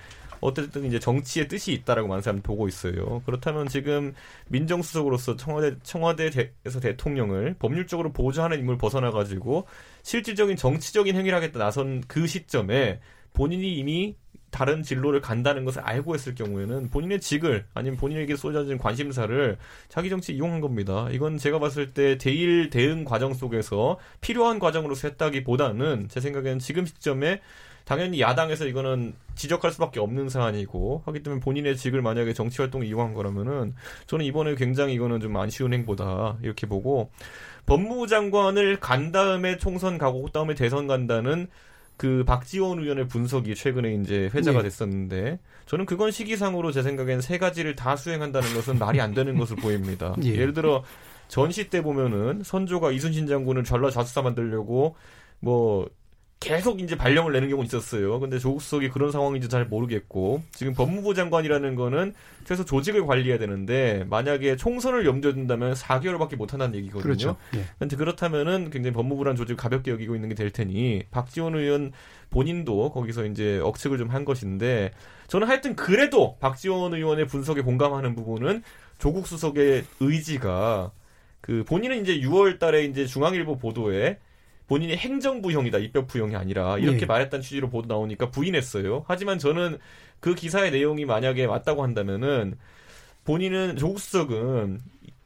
어쨌든 이제 정치의 뜻이 있다라고 많은 사람들이 보고 있어요. 그렇다면 지금 민정수석으로서 청와대 청와대에서 대통령을 법률적으로 보좌하는 인물 벗어나 가지고 실질적인 정치적인 행위를 하겠다 나선 그 시점에 본인이 이미 다른 진로를 간다는 것을 알고 있을 경우에는 본인의 직을 아니면 본인에게 쏟아진 관심사를 자기 정치에 이용한 겁니다. 이건 제가 봤을 때 대일 대응 과정 속에서 필요한 과정으로서 했다기보다는 제 생각에는 지금 시점에 당연히 야당에서 이거는 지적할 수밖에 없는 사안이고 하기 때문에 본인의 직을 만약에 정치 활동에 이용한 거라면은 저는 이번에 굉장히 이거는 좀 안 쉬운 행보다 이렇게 보고 법무부 장관을 간 다음에 총선 가고 그 다음에 대선 간다는 그 박지원 의원의 분석이 최근에 이제 회자가 네. 됐었는데 저는 그건 시기상으로 제 생각엔 세 가지를 다 수행한다는 것은 말이 안 되는 것을 보입니다. 예. 예를 들어 전시 때 보면은 선조가 이순신 장군을 전라 좌수사 만들려고 뭐 계속 이제 발령을 내는 경우는 있었어요. 근데 조국 수석이 그런 상황인지 잘 모르겠고 지금 법무부 장관이라는 거는 최소 조직을 관리해야 되는데 만약에 총선을 염두에 둔다면 4개월밖에 못 한다는 얘기거든요. 그렇죠. 예. 근데 그렇다면은 굉장히 법무부란 조직을 가볍게 여기고 있는 게 될 테니 박지원 의원 본인도 거기서 이제 억측을 좀 한 것인데 저는 하여튼 그래도 박지원 의원의 분석에 공감하는 부분은 조국 수석의 의지가 그 본인은 이제 6월 달에 이제 중앙일보 보도에 본인이 행정부형이다 입법부형이 아니라 이렇게 네. 말했다는 취지로 보도 나오니까 부인했어요. 하지만 저는 그 기사의 내용이 만약에 맞다고 한다면은 본인은 조국 수석은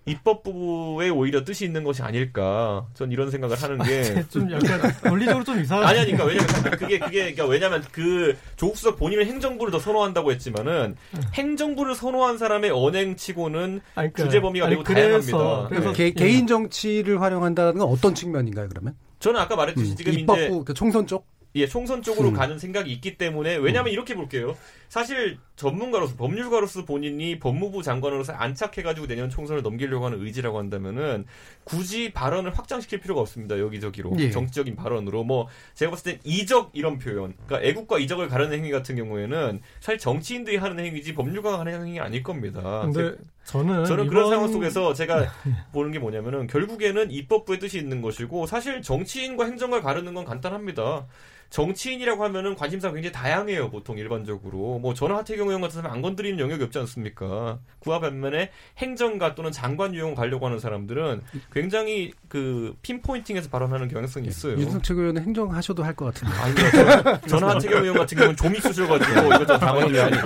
입법부에 오히려 뜻이 있는 것이 아닐까. 전 이런 생각을 하는 게. 좀 약간 논리적으로 좀 이상한. 아니, 아니, 그러니까 왜냐면 그게, 그게, 그러니까 왜냐면 그 조국수석 본인은 행정부를 더 선호한다고 했지만은 행정부를 선호한 사람의 언행치고는 그러니까, 주제 범위가 매우 다양합니다. 그래서 네. 개, 인 정치를 활용한다는 건 어떤 측면인가요, 그러면? 저는 아까 말했듯이 음, 지금 이제 그 총선 쪽 예, 총선 쪽으로 음. 가는 생각이 있기 때문에 왜냐하면 음. 이렇게 볼게요. 사실 전문가로서 법률가로서 본인이 법무부 장관으로서 안착해가지고 내년 총선을 넘기려고 하는 의지라고 한다면은 굳이 발언을 확장시킬 필요가 없습니다. 여기저기로 예. 정치적인 발언으로 뭐 제가 봤을 땐 이적 이런 표현, 그러니까 애국과 이적을 가르는 행위 같은 경우에는 사실 정치인들이 하는 행위지 법률가가 하는 행위 아닐 겁니다. 근데 저는 저는 이번... 그런 상황 속에서 제가 보는 게 뭐냐면은 결국에는 입법부의 뜻이 있는 것이고 사실 정치인과 행정가 가르는 건 간단합니다. 정치인이라고 하면은 관심사가 굉장히 다양해요, 보통 일반적으로. 뭐 저는 하태경 의원 같은 사람 안 건드리는 영역이 없지 않습니까? 그와 반면에 행정가 또는 장관 유용 가려고 하는 사람들은 굉장히 그 핀포인팅에서 발언하는 경향성이 있어요. 윤석 최고위원은 행정하셔도 할 것 같은데. 아니요. 저는 하태경 의원 같은 경우는 좀 있으셔가지고 이것저것 당황이 아니에요.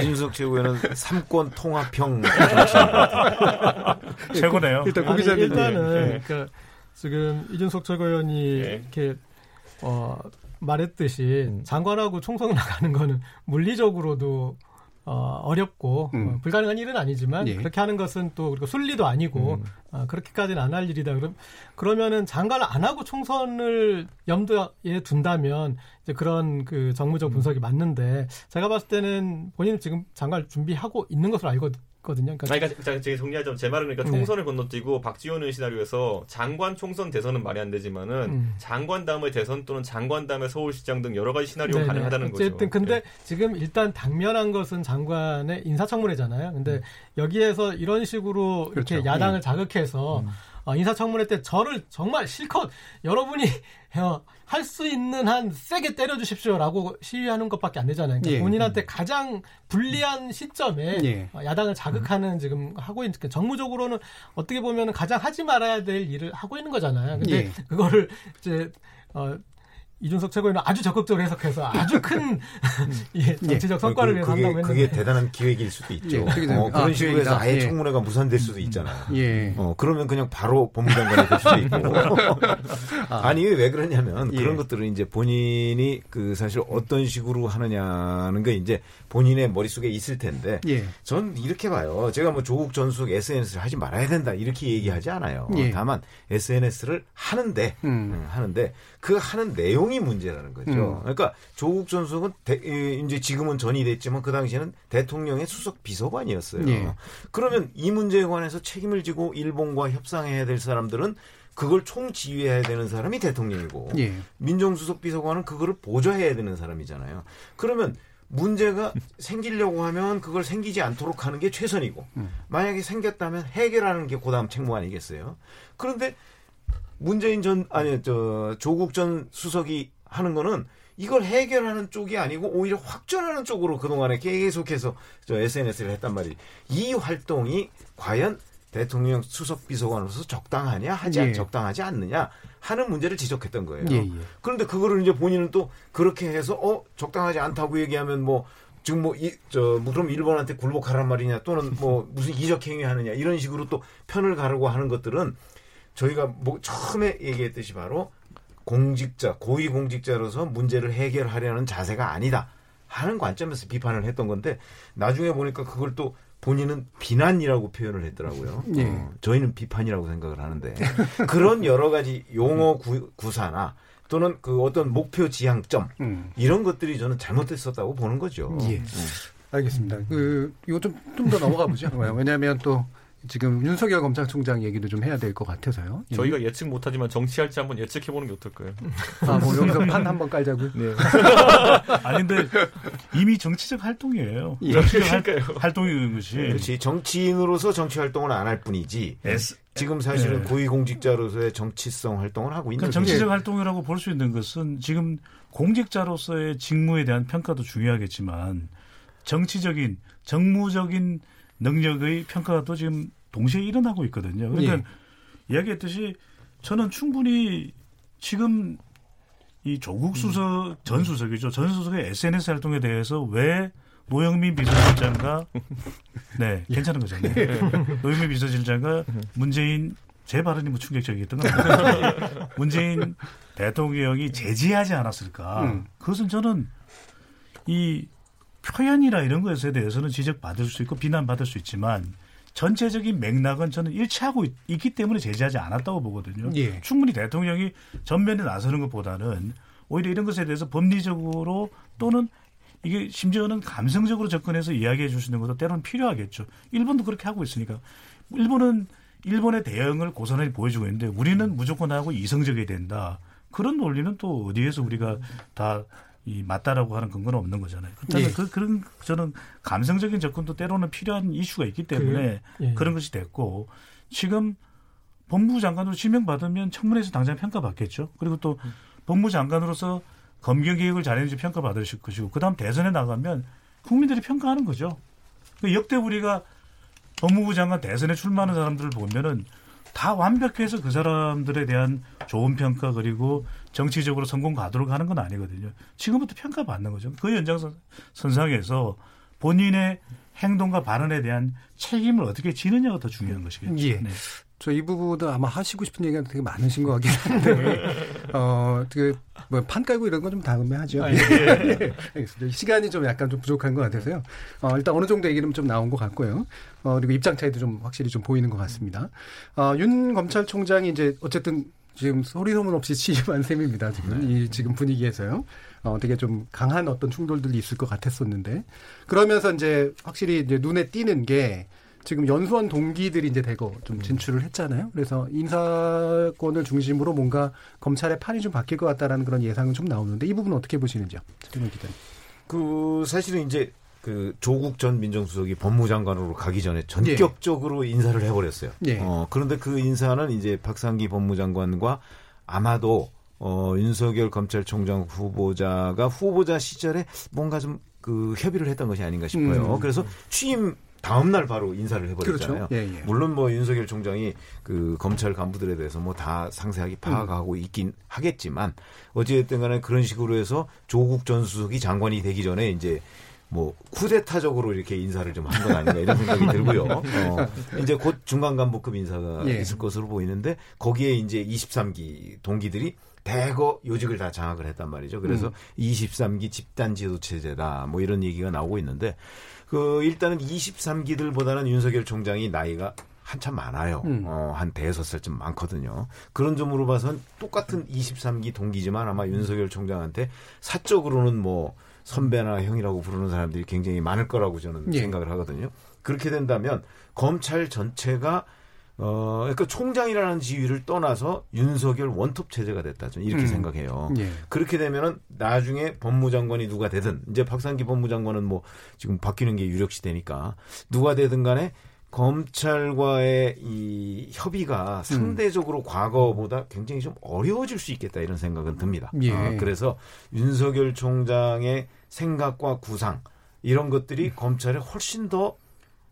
이준석 최고위원은 삼권 통합형 최고네요. 일단 고 기자님 일단은 네. 그러니까 지금 이준석 최고위원이 네. 이렇게 어 말했듯이 음. 장관하고 총선 나가는 거는 물리적으로도 어, 어렵고 음. 어, 불가능한 일은 아니지만 예. 그렇게 하는 것은 또 그리고 순리도 아니고 음. 어, 그렇게까지는 안 할 일이다. 그럼 그러면은 장관을 안 하고 총선을 염두에 둔다면 이제 그런 그 정무적 분석이 맞는데 제가 봤을 때는 본인은 지금 장관을 준비하고 있는 것으로 알고 거든요. 그러니까, 그러니까 제가, 제가 정리하자면 제 말은 그러니까 네. 총선을 네. 건너뛰고 박지원 의 시나리오에서 장관 총선 대선은 말이 안 되지만은 음. 장관 다음에 대선 또는 장관 다음에 서울시장 등 여러 가지 시나리오가 네네. 가능하다는 어쨌든 거죠. 어쨌든 근데 네. 지금 일단 당면한 것은 장관의 인사청문회잖아요. 근데 음. 여기에서 이런 식으로 그렇죠. 이렇게 야당을 음. 자극해서 음. 어, 인사청문회 때 저를 정말 실컷 여러분이 어, 할수 있는 한 세게 때려주십시오라고 시위하는 것밖에 안 되잖아요. 그러니까 예. 본인한테 가장 불리한 시점에 예. 어, 야당을 자극하는 지금 하고 있는 정무적으로는 어떻게 보면 가장 하지 말아야 될 일을 하고 있는 거잖아요. 근데 예. 그거를 이제 어, 이준석 최고위는 아주 적극적으로 해석해서 아주 큰 예, 정치적 성과를 그, 위해서 그게, 한다고 했는데 그게 대단한 기획일 수도 있죠. 예, 어, 그런 아, 식으로 해서 아예 예. 청문회가 무산될 수도 있잖아요. 예. 어, 그러면 그냥 바로 법무장관이 될 수도 있고. 아. 아니 왜 그러냐면 예. 그런 것들은 이제 본인이 그 사실 어떤 식으로 하느냐는 게 이제 본인의 머릿속에 있을 텐데 예. 전 이렇게 봐요. 제가 뭐 조국 전수석 SNS를 하지 말아야 된다 이렇게 얘기하지 않아요. 예. 다만 SNS를 하는데 음. 음, 하는데 그 하는 내용이 문제라는 거죠. 음. 그러니까 조국 전수석은 대, 이제 지금은 전이 됐지만 그 당시에는 대통령의 수석 비서관이었어요. 예. 그러면 이 문제에 관해서 책임을 지고 일본과 협상해야 될 사람들은 그걸 총지휘해야 되는 사람이 대통령이고 예. 민정수석 비서관은 그거를 보좌해야 되는 사람이잖아요. 그러면 문제가 생기려고 하면 그걸 생기지 않도록 하는 게 최선이고 음. 만약에 생겼다면 해결하는 게 그다음 책무 아니겠어요? 그런데 문재인 전 아니 저 조국 전 수석이 하는 거는 이걸 해결하는 쪽이 아니고 오히려 확전하는 쪽으로 그동안에 계속해서 저 SNS를 했단 말이에요. 이 활동이 과연 대통령 수석 비서관으로서 적당하냐 하지 예. 적당하지 않느냐 하는 문제를 지적했던 거예요. 예, 예. 그런데 그거를 이제 본인은 또 그렇게 해서 어 적당하지 않다고 얘기하면 뭐 지금 뭐이저 뭐 그럼 일본한테 굴복하란 말이냐 또는 뭐 무슨 이적 행위 하느냐 이런 식으로 또 편을 가르고 하는 것들은 저희가 뭐 처음에 얘기했듯이 바로 공직자, 고위 공직자로서 문제를 해결하려는 자세가 아니다 하는 관점에서 비판을 했던 건데 나중에 보니까 그걸 또 본인은 비난이라고 표현을 했더라고요. 네. 어, 저희는 비판이라고 생각을 하는데 그런 여러 가지 용어 구, 구사나 또는 그 어떤 목표 지향점 음. 이런 것들이 저는 잘못됐었다고 보는 거죠. 예. 음. 알겠습니다. 그 이거 좀 좀 더 넘어가 보죠. 왜냐하면 또 지금 윤석열 검찰총장 얘기도 좀 해야 될 것 같아서요. 예. 저희가 예측 못하지만 정치할지 한번 예측해 보는 게 어떨까요? 아, 뭐 여기서 판 한번 깔자고요? 네. 아니 근데 이미 정치적 활동이에요. 예. 정치적 활, 동인 것이. 그렇지. 정치인으로서 정치 활동을 안 할 뿐이지. S, 지금 사실은 네. 고위공직자로서의 정치성 활동을 하고 있는 그러니까 정치적 활동이라고 볼 수 있는 것은 지금 공직자로서의 직무에 대한 평가도 중요하겠지만 정치적인 정무적인 능력의 평가가 또 지금 동시에 일어나고 있거든요. 그러니까 예. 이야기했듯이 저는 충분히 지금 이 조국 수석 음. 전 수석이죠. 전 수석의 SNS 활동에 대해서 왜 노영민 비서실장과 네 괜찮은 거죠. 네. 노영민 비서실장과 문재인 제 발언이 뭐 충격적이었던 것 같아요. 문재인 대통령이 제지하지 않았을까? 음. 그것은 저는 이 표현이나 이런 것에 대해서는 지적받을 수 있고 비난받을 수 있지만 전체적인 맥락은 저는 일치하고 있, 기 때문에 제재하지 않았다고 보거든요. 예. 충분히 대통령이 전면에 나서는 것보다는 오히려 이런 것에 대해서 법리적으로 또는 이게 심지어는 감성적으로 접근해서 이야기해 주시는 것도 때로는 필요하겠죠. 일본도 그렇게 하고 있으니까. 일본은 일본의 대응을 고스란히 보여주고 있는데 우리는 무조건 하고 이성적이어야 된다. 그런 논리는 또 어디에서 우리가 다 이 맞다라고 하는 근거는 없는 거잖아요. 그렇다면 예. 그, 그런 저는 감성적인 접근도 때로는 필요한 이슈가 있기 때문에 그, 예. 그런 것이 됐고 지금 법무부 장관으로 지명받으면 청문회에서 당장 평가받겠죠. 그리고 또 음. 법무부 장관으로서 검경 개혁을 잘했는지 평가받으실 것이고 그다음 대선에 나가면 국민들이 평가하는 거죠. 그 역대 우리가 법무부 장관 대선에 출마하는 사람들을 보면은 다 완벽해서 그 사람들에 대한 좋은 평가 그리고 정치적으로 성공 가도록 하는 건 아니거든요. 지금부터 평가받는 거죠. 그 연장선상에서 본인의 행동과 발언에 대한 책임을 어떻게 지느냐가 더 중요한 것이겠죠. 예. 네. 저이 부분도 아마 하시고 싶은 얘기가 되게 많으신 것 같긴 한데, 어, 그, 뭐, 판 깔고 이런 건 좀 다음에 하죠. 아, 예. 예. 알겠습니다. 시간이 좀 약간 좀 부족한 것 같아서요. 어, 일단 어느 정도 얘기는 좀 나온 것 같고요. 어, 그리고 입장 차이도 좀 확실히 좀 보이는 것 같습니다. 어, 윤 검찰총장이 이제 어쨌든 지금 소리 소문 없이 취임한 셈입니다. 지금 네. 이 지금 분위기에서요. 어, 되게 좀 강한 어떤 충돌들이 있을 것 같았었는데 그러면서 이제 확실히 이제 눈에 띄는 게 지금 연수원 동기들이 이제 대거 좀 진출을 했잖아요. 그래서 인사권을 중심으로 뭔가 검찰의 판이 좀 바뀔 것 같다라는 그런 예상은 좀 나오는데 이 부분은 어떻게 보시는지요? 최근 기자님. 그 사실은 이제 그 조국 전 민정수석이 법무장관으로 가기 전에 전격적으로 예. 인사를 해버렸어요. 예. 어, 그런데 그 인사는 이제 박상기 법무장관과 아마도 어, 윤석열 검찰총장 후보자가 후보자 시절에 뭔가 좀 그 협의를 했던 것이 아닌가 싶어요. 음. 그래서 취임 다음 날 바로 인사를 해버렸잖아요. 그렇죠. 예, 예. 물론 뭐 윤석열 총장이 그 검찰 간부들에 대해서 뭐 다 상세하게 파악하고 음. 있긴 하겠지만 어찌됐든 간에 그런 식으로 해서 조국 전 수석이 장관이 되기 전에 이제 뭐 쿠데타적으로 이렇게 인사를 좀 한 건 아닌가 이런 생각이 들고요. 어, 이제 곧 중간 간부급 인사가 예. 있을 것으로 보이는데 거기에 이제 23기 동기들이 대거 요직을 다 장악을 했단 말이죠. 그래서 음. 23기 집단 지도 체제다 뭐 이런 얘기가 나오고 있는데 그 일단은 23기들보다는 윤석열 총장이 나이가 한참 많아요. 음. 어, 한 대여섯 살쯤 많거든요. 그런 점으로 봐선 똑같은 23기 동기지만 아마 윤석열 총장한테 사적으로는 뭐 선배나 형이라고 부르는 사람들이 굉장히 많을 거라고 저는 예. 생각을 하거든요. 그렇게 된다면 검찰 전체가 어, 그러니까 총장이라는 지위를 떠나서 윤석열 원톱 체제가 됐다. 저는 이렇게 음. 생각해요. 예. 그렇게 되면은 나중에 법무장관이 누가 되든 이제 박상기 법무장관은 뭐 지금 바뀌는 게 유력시되니까 누가 되든 간에 검찰과의 이 협의가 음. 상대적으로 음. 과거보다 굉장히 좀 어려워질 수 있겠다 이런 생각은 듭니다. 예. 어, 그래서 윤석열 총장의 생각과 구상 이런 것들이 검찰에 훨씬 더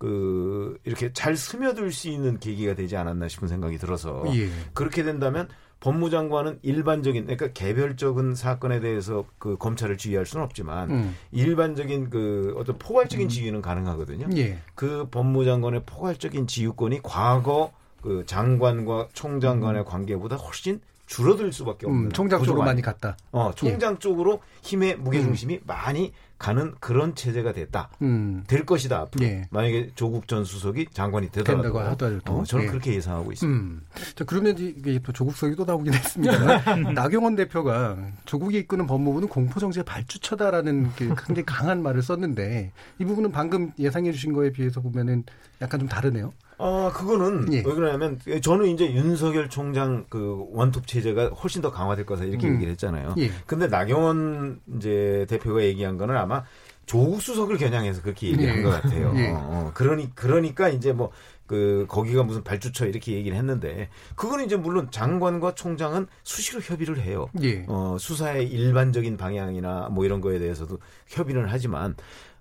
그 이렇게 잘 스며들 수 있는 계기가 되지 않았나 싶은 생각이 들어서 예. 그렇게 된다면 법무장관은 일반적인 그러니까 개별적인 사건에 대해서 그 검찰을 지휘할 수는 없지만 음. 일반적인 그 어떤 포괄적인 음. 지휘는 가능하거든요. 예. 그 법무장관의 포괄적인 지휘권이 과거 그 장관과 총장 간의 음. 관계보다 훨씬 줄어들 수밖에 없는 음, 총장 쪽으로 많이 갔다. 어, 총장 예. 쪽으로 힘의 무게 중심이 음. 많이 가는 그런 체제가 됐다. 음. 될 것이다. 앞으로. 예. 만약에 조국 전 수석이 장관이 되더라도. 하더라도. 어, 저는 예. 그렇게 예상하고 있습니다. 음. 자, 그러면 이게 또 조국 수석이 또 나오긴 했습니다. 나경원 대표가 조국이 이끄는 법무부는 공포정치의 발주처다라는 굉장히 강한 말을 썼는데 이 부분은 방금 예상해 주신 거에 비해서 보면은 약간 좀 다르네요. 아, 그거는 예. 왜 그러냐면 저는 이제 윤석열 총장 그 원톱 체제가 훨씬 더 강화될 거다 이렇게 음. 얘기를 했잖아요. 예. 근데 나경원 이제 대표가 얘기한 거는 아마 조국 수석을 겨냥해서 그렇게 얘기한 예. 것 같아요. 예. 어, 어. 그러니 그러니까 이제 뭐 그 거기가 무슨 발주처 이렇게 얘기를 했는데 그거는 이제 물론 장관과 총장은 수시로 협의를 해요. 예. 어, 수사의 일반적인 방향이나 뭐 이런 거에 대해서도 협의를 하지만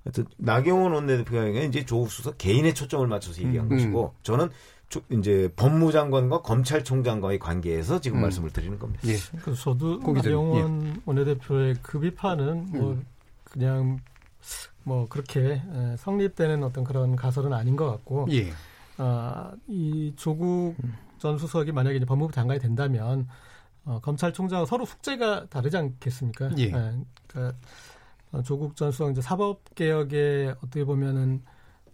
하여튼 나경원 원내대표가 이제 조국 수석 개인의 초점을 맞춰서 얘기한 음. 것이고 저는 이제 법무장관과 검찰총장과의 관계에서 지금 음. 말씀을 드리는 겁니다. 예. 그 저도 나경원 예. 원내대표의 그 비판은 뭐 음. 그냥 뭐 그렇게 성립되는 어떤 그런 가설은 아닌 것 같고, 예. 아, 이 조국 전 수석이 만약에 이제 법무부 장관이 된다면 어, 검찰총장 서로 숙제가 다르지 않겠습니까? 예. 예 그러니까 어, 조국 전 수석 이제 사법 개혁에 어떻게 보면은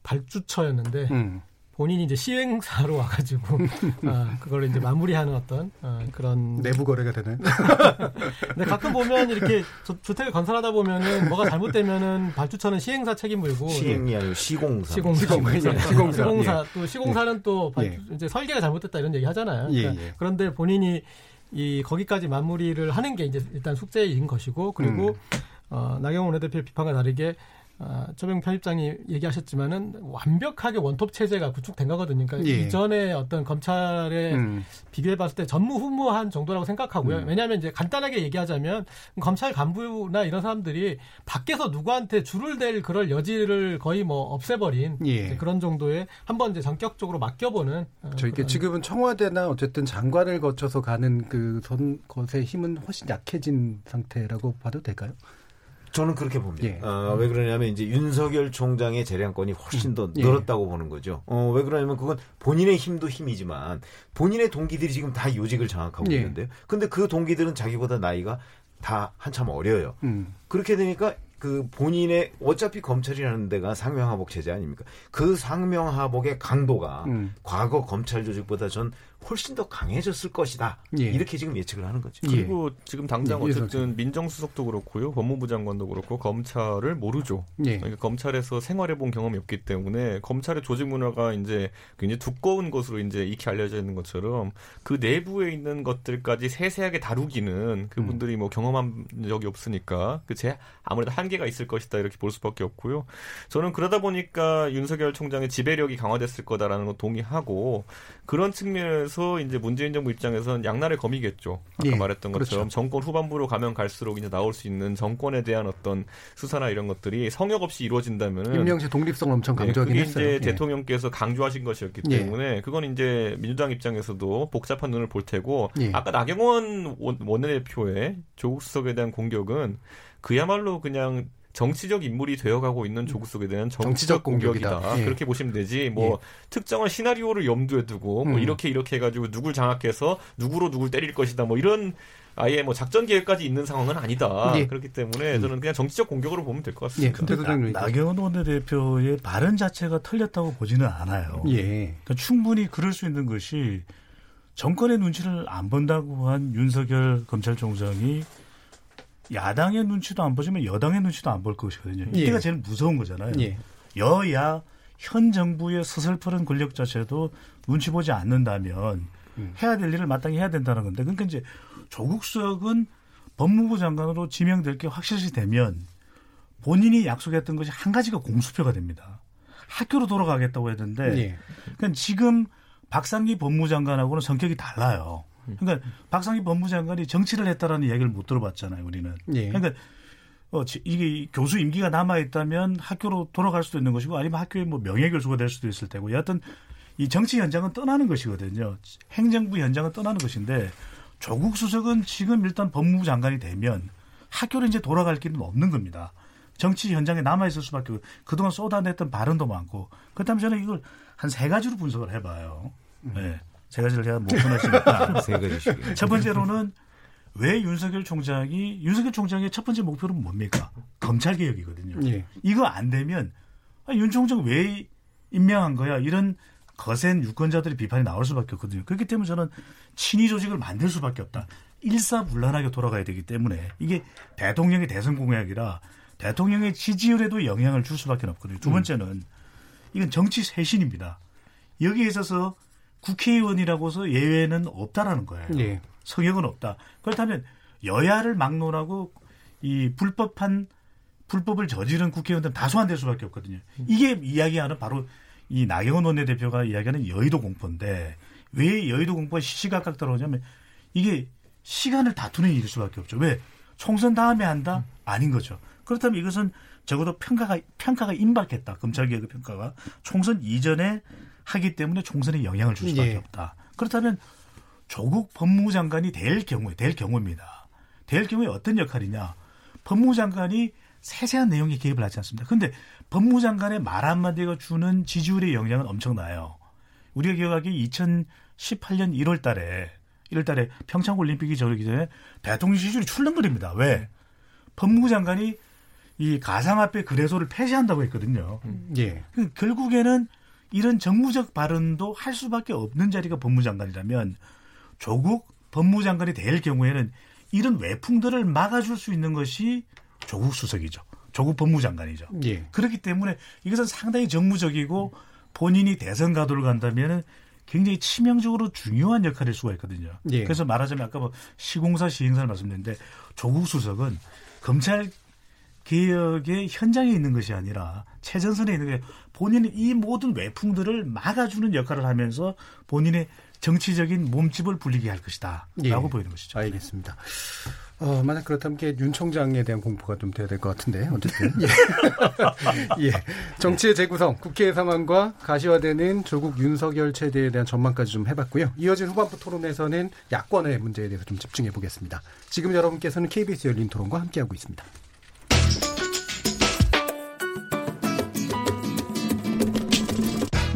발주처였는데 음. 본인이 이제 시행사로 와가지고 어, 그걸 이제 마무리하는 어떤 어, 그런 내부 거래가 되는. 근데 가끔 보면 이렇게 주, 택을 건설하다 보면은 뭐가 잘못되면은 발주처는 시행사 책임 물고 시행이 아니고 시공사. 시공사. 시공사. 시공사. 시공사. 또 시공사는 예. 또 발주, 예. 이제 설계가 잘못됐다 이런 얘기 하잖아요. 예, 그러니까 예, 그런데 본인이 이 거기까지 마무리를 하는 게 이제 일단 숙제인 것이고 그리고 음. 어, 나경원 원내대표의 비판과 다르게 어, 조명 편집장이 얘기하셨지만은 완벽하게 원톱 체제가 구축된 거거든요. 그러니까 예. 이전에 어떤 검찰에 음. 비교해 봤을 때 전무후무한 정도라고 생각하고요. 음. 왜냐하면 이제 간단하게 얘기하자면 검찰 간부나 이런 사람들이 밖에서 누구한테 줄을 댈 그럴 여지를 거의 뭐 없애버린 예. 그런 정도의 한번 이제 전격적으로 맡겨보는. 어, 저 이게 지금은 청와대나 어쨌든 장관을 거쳐서 가는 그 선 것의 힘은 훨씬 약해진 상태라고 봐도 될까요? 저는 그렇게 봅니다. 예. 어, 왜 그러냐면 이제 윤석열 총장의 재량권이 훨씬 더 음. 예. 늘었다고 예. 보는 거죠. 어, 왜 그러냐면 그건 본인의 힘도 힘이지만 본인의 동기들이 지금 다 요직을 장악하고 예. 있는데요. 근데 그 동기들은 자기보다 나이가 다 한참 어려요. 음. 그렇게 되니까 그 본인의 어차피 검찰이라는 데가 상명하복 체제 아닙니까? 그 상명하복의 강도가 음. 과거 검찰 조직보다 전 훨씬 더 강해졌을 것이다. 예. 이렇게 지금 예측을 하는 거죠. 예. 그리고 지금 당장 예. 어쨌든 민정수석도 그렇고요, 법무부 장관도 그렇고 검찰을 모르죠. 예. 그러니까 검찰에서 생활해본 경험이 없기 때문에 검찰의 조직 문화가 이제 굉장히 두꺼운 것으로 이제 익히 알려져 있는 것처럼 그 내부에 있는 것들까지 세세하게 다루기는 그분들이 뭐 경험한 적이 없으니까 그제 아무래도 한계가 있을 것이다 이렇게 볼 수밖에 없고요. 저는 그러다 보니까 윤석열 총장의 지배력이 강화됐을 거다라는 거 동의하고 그런 측면에서 이제 문재인 정부 입장에서는 양날의 검이겠죠. 아까 예, 말했던 것처럼 그렇죠. 정권 후반부로 가면 갈수록 이제 나올 수 있는 정권에 대한 어떤 수사나 이런 것들이 성역 없이 이루어진다면은 임명시 독립성을 엄청 네, 강조하긴 네, 했어요. 이제 예. 대통령께서 강조하신 것이었기 예. 때문에 그건 이제 민주당 입장에서도 복잡한 눈을 볼 테고 예. 아까 나경원 원내대표의 조국 수석에 대한 공격은 그야말로 그냥 정치적 인물이 되어가고 있는 조국 속에 대한 정치적, 정치적 공격이다. 예. 그렇게 보시면 되지. 뭐 예. 특정한 시나리오를 염두에 두고 뭐 음. 이렇게 이렇게 해가지고 누굴 장악해서 누구로 누굴 때릴 것이다. 뭐 이런 아예 뭐 작전 계획까지 있는 상황은 아니다. 예. 그렇기 때문에 음. 저는 그냥 정치적 공격으로 보면 될 것 같습니다. 예, 근데 나, 나경원 원내대표의 발언 자체가 틀렸다고 보지는 않아요. 예. 그러니까 충분히 그럴 수 있는 것이 정권의 눈치를 안 본다고 한 윤석열 검찰총장이 야당의 눈치도 안 보지만 여당의 눈치도 안 볼 것이거든요. 예. 이때가 예. 제일 무서운 거잖아요. 예. 여야 현 정부의 서슬퍼른 권력 자체도 눈치 보지 않는다면 음. 해야 될 일을 마땅히 해야 된다는 건데 그러니까 이제 조국 수석은 법무부 장관으로 지명될 게 확실시 되면 본인이 약속했던 것이 한 가지가 공수표가 됩니다. 학교로 돌아가겠다고 했는데 예. 그러니까 지금 박상기 법무장관하고는 성격이 달라요. 그러니까 박상희 법무장관이 정치를 했다라는 이야기를 못 들어봤잖아요, 우리는. 예. 그러니까 어, 이게 교수 임기가 남아 있다면 학교로 돌아갈 수도 있는 것이고 아니면 학교에 뭐 명예 교수가 될 수도 있을 테고 여하튼 이 정치 현장은 떠나는 것이거든요. 행정부 현장은 떠나는 것인데 조국 수석은 지금 일단 법무부 장관이 되면 학교로 이제 돌아갈 길은 없는 겁니다. 정치 현장에 남아 있을 수밖에 없고 그동안 쏟아냈던 발언도 많고 그렇다면 저는 이걸 한 세 가지로 분석을 해봐요. 네. 세 가지를 제가 못 끊었으니까. 세 가지씩. 첫 번째로는 왜 윤석열 총장이 윤석열 총장의 첫 번째 목표는 뭡니까? 검찰 개혁이거든요. 예. 이거 안 되면 아, 윤 총장 왜 임명한 거야? 이런 거센 유권자들의 비판이 나올 수밖에 없거든요. 그렇기 때문에 저는 친위 조직을 만들 수밖에 없다. 일사불란하게 돌아가야 되기 때문에 이게 대통령의 대선 공약이라 대통령의 지지율에도 영향을 줄 수밖에 없거든요. 두 음. 번째는 이건 정치 쇄신입니다. 여기에 있어서 국회의원이라고서 예외는 없다라는 거예요. 예. 성역은 없다. 그렇다면 여야를 막론하고 이 불법한 불법을 저지른 국회의원들은 다소한될 수밖에 없거든요. 이게 이야기하는 바로 이 나경원 원내대표가 이야기하는 여의도 공포인데 왜 여의도 공포가 시시각각 들어오냐면 이게 시간을 다투는 일일 수밖에 없죠. 왜 총선 다음에 한다? 아닌 거죠. 그렇다면 이것은 적어도 평가가 평가가 임박했다. 검찰개혁 평가가 총선 이전에 하기 때문에 총선에 영향을 줄 수밖에 예. 없다. 그렇다면 조국 법무부 장관이 될 경우에 될 경우입니다. 될 경우에 어떤 역할이냐? 법무부 장관이 세세한 내용에 개입을 하지 않습니다. 그런데 법무부 장관의 말 한마디가 주는 지지율의 영향은 엄청나요. 우리가 기억하기에 2018년 1월 달에 1월 달에 평창 올림픽이 저기 전에 대통령 지지율이 출렁거립니다. 왜? 법무부 장관이 이 가상화폐 거래소를 폐쇄한다고 했거든요. 음. 예. 그 결국에는 이런 정무적 발언도 할 수밖에 없는 자리가 법무장관이라면 조국 법무장관이 될 경우에는 이런 외풍들을 막아줄 수 있는 것이 조국 수석이죠. 조국 법무장관이죠. 예. 그렇기 때문에 이것은 상당히 정무적이고 본인이 대선 가도를 간다면 굉장히 치명적으로 중요한 역할일 수가 있거든요. 예. 그래서 말하자면 아까 뭐 시공사 시행사를 말씀드렸는데 조국 수석은 검찰 개혁의 현장에 있는 것이 아니라 최전선에 있는 게 본인이 이 모든 외풍들을 막아주는 역할을 하면서 본인의 정치적인 몸집을 불리게 할 것이다. 라고 예. 보이는 것이죠. 알겠습니다. 어, 만약 그렇다면 윤 총장에 대한 공부가 좀 돼야 될 것 같은데, 어쨌든. 예. 예. 정치의 재구성, 국회 상황과 가시화되는 조국 윤석열 체제에 대한 전망까지 좀 해봤고요. 이어진 후반부 토론에서는 야권의 문제에 대해서 좀 집중해 보겠습니다. 지금 여러분께서는 KBS 열린 토론과 함께하고 있습니다.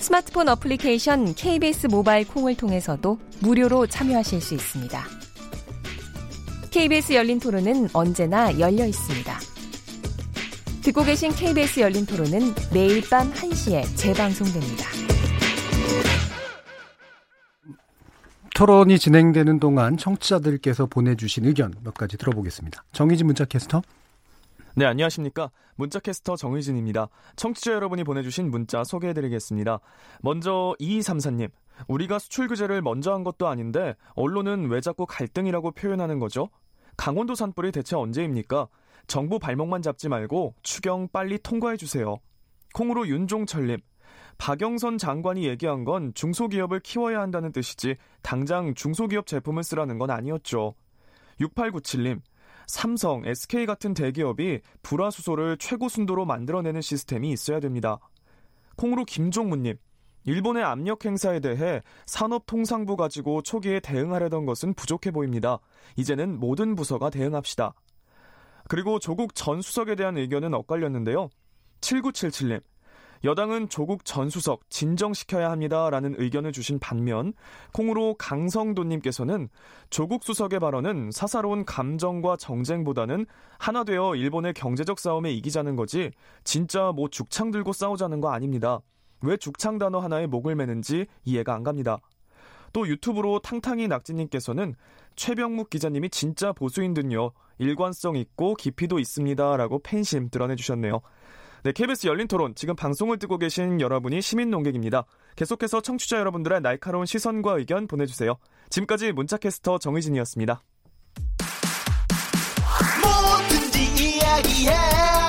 스마트폰 어플리케이션 KBS 모바일 콩을 통해서도 무료로 참여하실 수 있습니다. KBS 열린 토론은 언제나 열려 있습니다. 듣고 계신 KBS 열린 토론은 매일 밤 1시에 재방송됩니다. 토론이 진행되는 동안 청취자들께서 보내주신 의견 몇 가지 들어보겠습니다. 정희진 문자캐스터. 네, 안녕하십니까. 문자캐스터 정의진입니다. 청취자 여러분이 보내주신 문자 소개해드리겠습니다. 먼저 2234님. 우리가 수출 규제를 먼저 한 것도 아닌데 언론은 왜 자꾸 갈등이라고 표현하는 거죠? 강원도 산불이 대체 언제입니까? 정부 발목만 잡지 말고 추경 빨리 통과해주세요. 콩으로 윤종철님. 박영선 장관이 얘기한 건 중소기업을 키워야 한다는 뜻이지 당장 중소기업 제품을 쓰라는 건 아니었죠. 6897님. 삼성, SK 같은 대기업이 불화수소를 최고 순도로 만들어내는 시스템이 있어야 됩니다. 콩으로 김종문님. 일본의 압력 행사에 대해 산업통상부 가지고 초기에 대응하려던 것은 부족해 보입니다. 이제는 모든 부서가 대응합시다. 그리고 조국 전 수석에 대한 의견은 엇갈렸는데요. 7977님. 여당은 조국 전 수석 진정시켜야 합니다라는 의견을 주신 반면 콩으로 강성도님께서는 조국 수석의 발언은 사사로운 감정과 정쟁보다는 하나 되어 일본의 경제적 싸움에 이기자는 거지 진짜 뭐 죽창 들고 싸우자는 거 아닙니다. 왜 죽창 단어 하나에 목을 매는지 이해가 안 갑니다. 또 유튜브로 탕탕이 낙지님께서는 최병묵 기자님이 진짜 보수인 듯요. 일관성 있고 깊이도 있습니다라고 팬심 드러내주셨네요. 네, KBS 열린 토론. 지금 방송을 듣고 계신 여러분이 시민 농객입니다. 계속해서 청취자 여러분들의 날카로운 시선과 의견 보내주세요. 지금까지 문자캐스터 정의진이었습니다. 뭐든지 이야기해.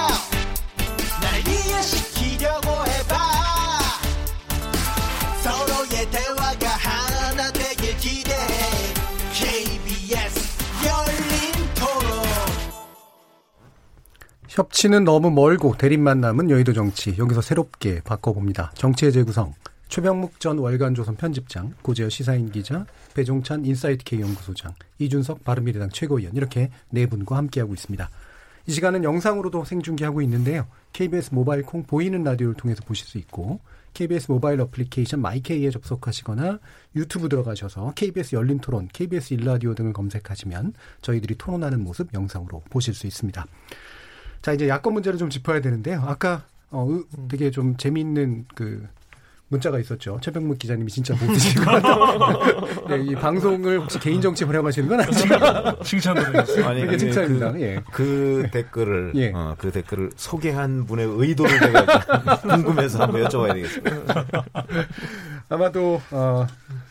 협치는 너무 멀고 대립만 남은 여의도 정치 여기서 새롭게 바꿔봅니다. 정치의 재구성 최병묵 전 월간조선 편집장 고재열 시사인 기자 배종찬 인사이트 K 연구소장 이준석 바른미래당 최고위원 이렇게 네 분과 함께하고 있습니다. 이 시간은 영상으로도 생중계하고 있는데요. KBS 모바일 콩 보이는 라디오를 통해서 보실 수 있고 KBS 모바일 어플리케이션 my K에 접속하시거나 유튜브 들어가셔서 KBS 열린 토론, KBS 1라디오 등을 검색하시면 저희들이 토론하는 모습 영상으로 보실 수 있습니다. 자, 이제 야권 문제를 좀 짚어야 되는데요. 아까, 어, 되게 좀 재미있는 그, 문자가 있었죠. 최병묵 기자님이 진짜 못 드시고. 네, 이 방송을 혹시 개인 정치 활용하시는 건 아니죠? 칭찬드리겠습니다. 아니, 그게 칭찬입니다. 그, 예. 그 댓글을, 예. 어, 그 댓글을 소개한 분의 의도를 제가 궁금해서 한번 여쭤봐야 되겠습니다. 아마도, 어,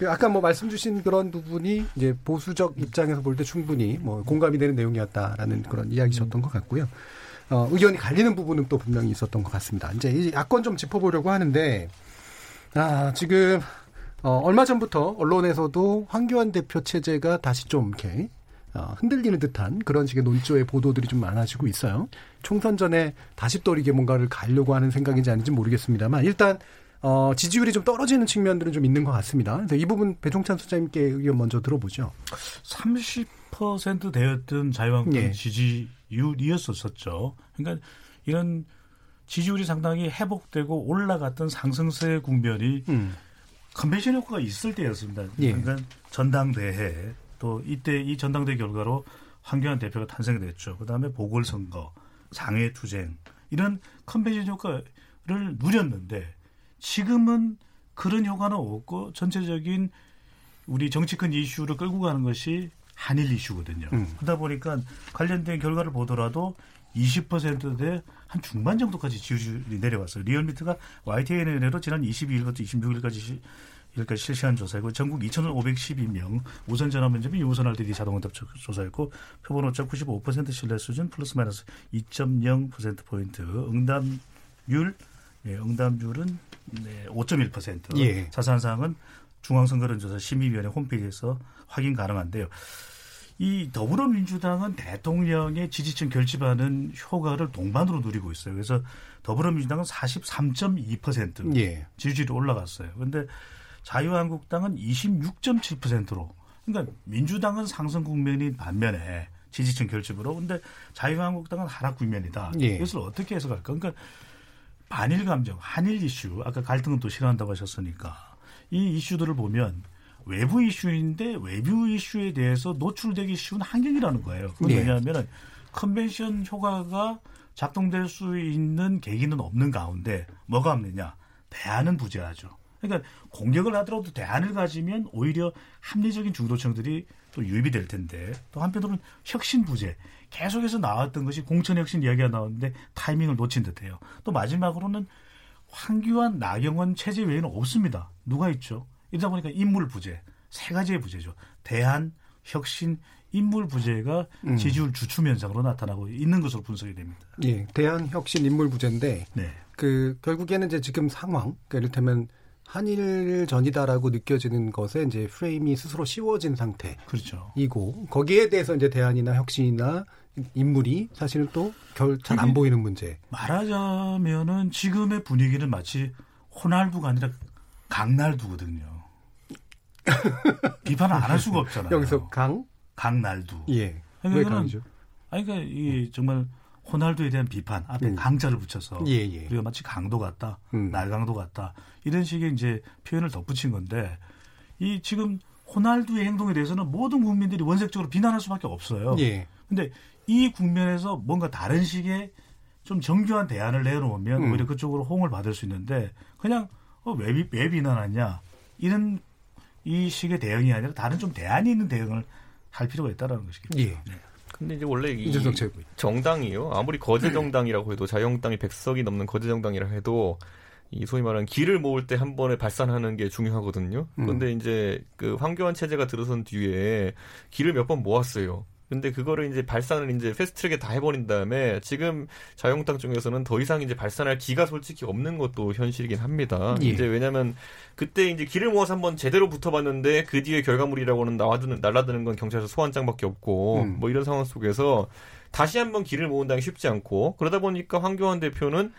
아까 뭐 말씀 주신 그런 부분이 이제 보수적 입장에서 볼 때 충분히 뭐 공감이 되는 내용이었다라는 그런 이야기셨던 것 같고요. 어, 의견이 갈리는 부분은 또 분명히 있었던 것 같습니다. 이제 이 야권 좀 짚어보려고 하는데, 아, 지금, 어, 얼마 전부터 언론에서도 황교안 대표 체제가 다시 좀 이렇게, 어, 흔들리는 듯한 그런 식의 논조의 보도들이 좀 많아지고 있어요. 총선 전에 다시 또 이게 뭔가를 가려고 하는 생각인지 아닌지 모르겠습니다만, 일단, 어, 지지율이 좀 떨어지는 측면들은 좀 있는 것 같습니다. 그래서 이 부분 배종찬 소장님께 의견 먼저 들어보죠. 30% 되었던 자유한국당 예. 지지율이었었죠. 그러니까 이런 지지율이 상당히 회복되고 올라갔던 상승세 국면이 음. 컨벤션 효과가 있을 때였습니다. 예. 그러니까 전당대회 또 이때 이 전당대회 결과로 황교안 대표가 탄생됐죠. 그다음에 보궐선거, 장외투쟁 이런 컨벤션 효과를 누렸는데 지금은 그런 효과는 없고 전체적인 우리 정치권 이슈를 끌고 가는 것이 한일 이슈거든요. 음. 그러다 보니까 관련된 결과를 보더라도 20%대 한 중반 정도까지 지지율이 내려왔어요. 리얼미터가 YTN으로 지난 22일부터 26일까지 일까지 실시한 조사이고 전국 2,512명 우선 전화 면접이 유선할 때 자동 응답 조사였고 표본 오차 95% 신뢰 수준 플러스 마이너스 2.0% 포인트 응답률 예, 응답률은 네, 5.1%. 예. 사항은 중앙선거론조사 심의위원회 홈페이지에서 확인 가능한데요. 이 더불어민주당은 대통령의 지지층 결집하는 효과를 동반으로 누리고 있어요. 그래서 더불어민주당은 43.2% 예. 지지율이 올라갔어요. 그런데 자유한국당은 26.7%로 그러니까 민주당은 상승 국면인 반면에 지지층 결집으로 근데 자유한국당은 하락 국면이다. 예. 이것을 어떻게 해석할까? 그러니까 반일 감정, 한일 이슈, 아까 갈등은 또 싫어한다고 하셨으니까 이 이슈들을 보면 외부 이슈인데 외부 이슈에 대해서 노출되기 쉬운 환경이라는 거예요. 그건 예. 왜냐하면 컨벤션 효과가 작동될 수 있는 계기는 없는 가운데 뭐가 없느냐? 대안은 부재하죠. 그러니까 공격을 하더라도 대안을 가지면 오히려 합리적인 중도층들이 또 유입이 될 텐데 또 한편으로는 혁신 부재 계속해서 나왔던 것이 공천 혁신 이야기가 나왔는데 타이밍을 놓친 듯해요. 또 마지막으로는 황교안, 나경원 체제 외에는 없습니다. 누가 있죠? 이러다 보니까 인물 부재 세 가지의 부재죠. 대안, 혁신, 인물 부재가 음. 지지율 주춤 현상으로 나타나고 있는 것으로 분석이 됩니다. 예, 대안, 혁신, 인물 부재인데 네. 그 결국에는 이제 지금 상황, 그러니까 이를테면 한일 전이다라고 느껴지는 것에 이제 프레임이 스스로 씌워진 상태. 그렇죠. 이고 거기에 대해서 이제 대안이나 혁신이나 인물이 사실은 또결잘안 보이는 문제. 말하자면은 지금의 분위기는 마치 호날두가 아니라 강날두거든요. 비판을 안 할 수가 없잖아요. 여기서 강 강날두. 예. 왜 강이죠? 아니 그러니까 이 정말 호날두에 대한 비판 앞에 음. 강자를 붙여서 예, 예. 우리가 마치 강도 같다, 음. 날강도 같다 이런 식의 이제 표현을 덧붙인 건데 이 지금 호날두의 행동에 대해서는 모든 국민들이 원색적으로 비난할 수밖에 없어요. 예. 근데 이 국면에서 뭔가 다른 식의 좀 정교한 대안을 내놓으면 음. 오히려 그쪽으로 호응을 받을 수 있는데 그냥 어, 왜, 왜 비난하냐 이런 이 식의 대응이 아니라 다른 좀 대안이 있는 대응을 할 필요가 있다라는 것이겠죠. 예. 네. 근데 이제 원래 이 정당이요. 아무리 거제 정당이라고 해도 자유한국당이 100석이 넘는 거제 정당이라 해도 이 소위 말하는 길을 모을 때 한 번에 발산하는 게 중요하거든요. 음. 그런데 음. 이제 그 황교안 체제가 들어선 뒤에 길을 몇번 모았어요. 근데 그거를 이제 발산을 이제 패스트트랙에 다 해버린 다음에 지금 자유한국당 쪽에서는 더 이상 이제 발산할 기가 솔직히 없는 것도 현실이긴 합니다. 예. 이제 왜냐하면 그때 이제 길을 모아서 한번 제대로 붙어봤는데 그 뒤에 결과물이라고는 나와드는 날라드는 건 경찰서 소환장밖에 없고 음. 뭐 이런 상황 속에서 다시 한번 길을 모은다는 게 쉽지 않고 그러다 보니까 황교안 대표는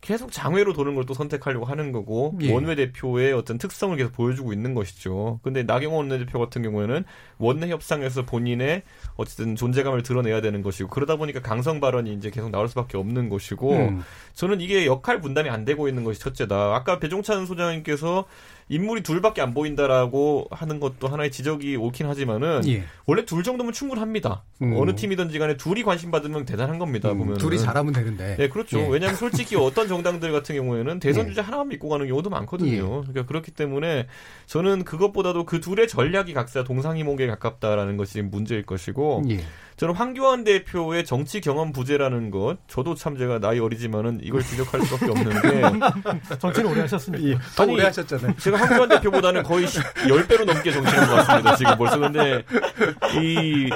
계속 장외로 도는 걸 또 선택하려고 하는 거고 예. 원외 대표의 어떤 특성을 계속 보여주고 있는 것이죠. 근데 나경원 원내대표 같은 경우에는 원내 협상에서 본인의 어쨌든 존재감을 드러내야 되는 것이고 그러다 보니까 강성 발언이 이제 계속 나올 수밖에 없는 것이고 음. 저는 이게 역할 분담이 안 되고 있는 것이 첫째다. 아까 배종찬 소장님께서 인물이 둘밖에 안 보인다라고 하는 것도 하나의 지적이 옳긴 하지만은 예. 원래 둘 정도면 충분합니다. 음. 어느 팀이든지 간에 둘이 관심 받으면 대단한 겁니다. 음, 보면 둘이 잘하면 되는데. 네, 그렇죠. 예. 왜냐하면 솔직히 어떤 정당들 같은 경우에는 대선 예. 주자 하나만 믿고 가는 경우도 많거든요. 예. 그러니까 그렇기 때문에 저는 그것보다도 그 둘의 전략이 각자 동상이몽에 가깝다라는 것이 문제일 것이고 예. 저는 황교안 대표의 정치 경험 부재라는 것, 저도 참 제가 나이 어리지만은 이걸 지적할 수밖에 없는데. 정치를 오래 하셨습니다. 예, 더 아니, 오래 하셨잖아요. 제가 황교안 대표보다는 거의 10배로 넘게 정치를 해왔습니다. 지금 벌써 근데 이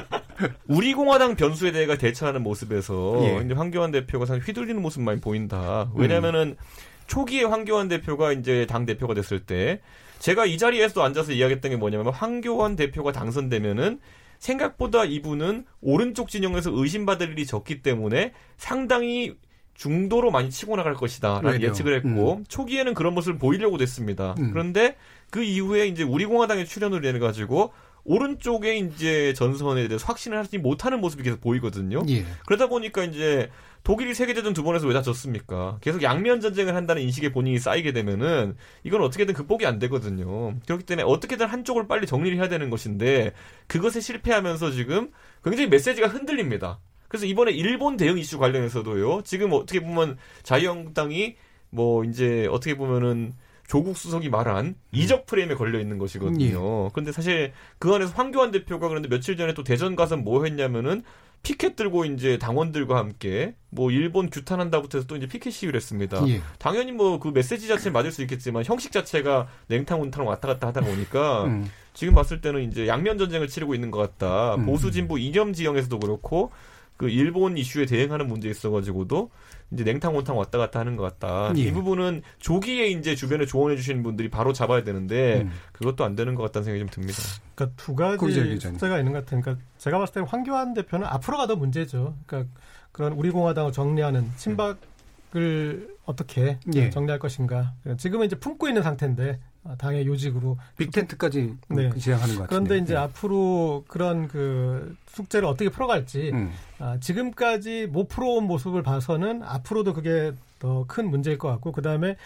우리 공화당 변수에 대해 대처하는 모습에서 예. 이제 황교안 대표가 상당히 휘둘리는 모습 많이 보인다. 왜냐면은 음. 초기에 황교안 대표가 이제 당 대표가 됐을 때 제가 이 자리에서도 앉아서 이야기했던 게 뭐냐면 황교안 대표가 당선되면은 생각보다 이분은 오른쪽 진영에서 의심받을 일이 적기 때문에 상당히 중도로 많이 치고 나갈 것이다라는 네, 예측을 했고 음. 초기에는 그런 모습을 보이려고 됐습니다. 음. 그런데 그 이후에 이제 우리 공화당에 출연을 해 가지고 오른쪽에 이제 전선에 대해서 확신을 하지 못하는 모습이 계속 보이거든요. 예. 그러다 보니까 이제 독일이 세계대전 두 번에서 왜 다 졌습니까? 계속 양면 전쟁을 한다는 인식에 본인이 쌓이게 되면은 이건 어떻게든 극복이 안 되거든요. 그렇기 때문에 어떻게든 한쪽을 빨리 정리를 해야 되는 것인데 그것에 실패하면서 지금 굉장히 메시지가 흔들립니다. 그래서 이번에 일본 대응 이슈 관련해서도요. 지금 어떻게 보면 자유한국당이 뭐 이제 어떻게 보면은 조국 수석이 말한 음. 이적 프레임에 걸려 있는 것이거든요. 예. 그런데 사실 그 안에서 황교안 대표가 그런데 며칠 전에 또 대전 가서 뭐 했냐면은 피켓 들고 이제 당원들과 함께 뭐 일본 규탄한다부터 해서 또 이제 피켓 시위를 했습니다. 예. 당연히 뭐 그 메시지 자체는 맞을 수 있겠지만 형식 자체가 냉탕 온탕 왔다 갔다 하다 보니까 음. 지금 봤을 때는 이제 양면 전쟁을 치르고 있는 것 같다. 음. 보수 진보 이념 지형에서도 그렇고 그 일본 이슈에 대응하는 문제에 있어가지고도 이제 냉탕 온탕 왔다 갔다 하는 것 같다. 예. 이 부분은 조기에 이제 주변에 조언해 주시는 분들이 바로 잡아야 되는데 음. 그것도 안 되는 것 같다는 생각이 좀 듭니다. 그러니까 두 가지 숙제가 있는 것 같아요. 그러니까 제가 봤을 때 황교안 대표는 앞으로 가도 문제죠. 그러니까 그런 우리 공화당을 정리하는 친박을 어떻게 예. 정리할 것인가. 지금은 이제 품고 있는 상태인데 당의 요직으로 빅텐트까지 네. 지향하는 것 같은데. 그런데 이제 네. 앞으로 그런 그 숙제를 어떻게 풀어갈지 음. 아, 지금까지 못 풀어온 모습을 봐서는 앞으로도 그게 더 큰 문제일 것 같고 그 다음에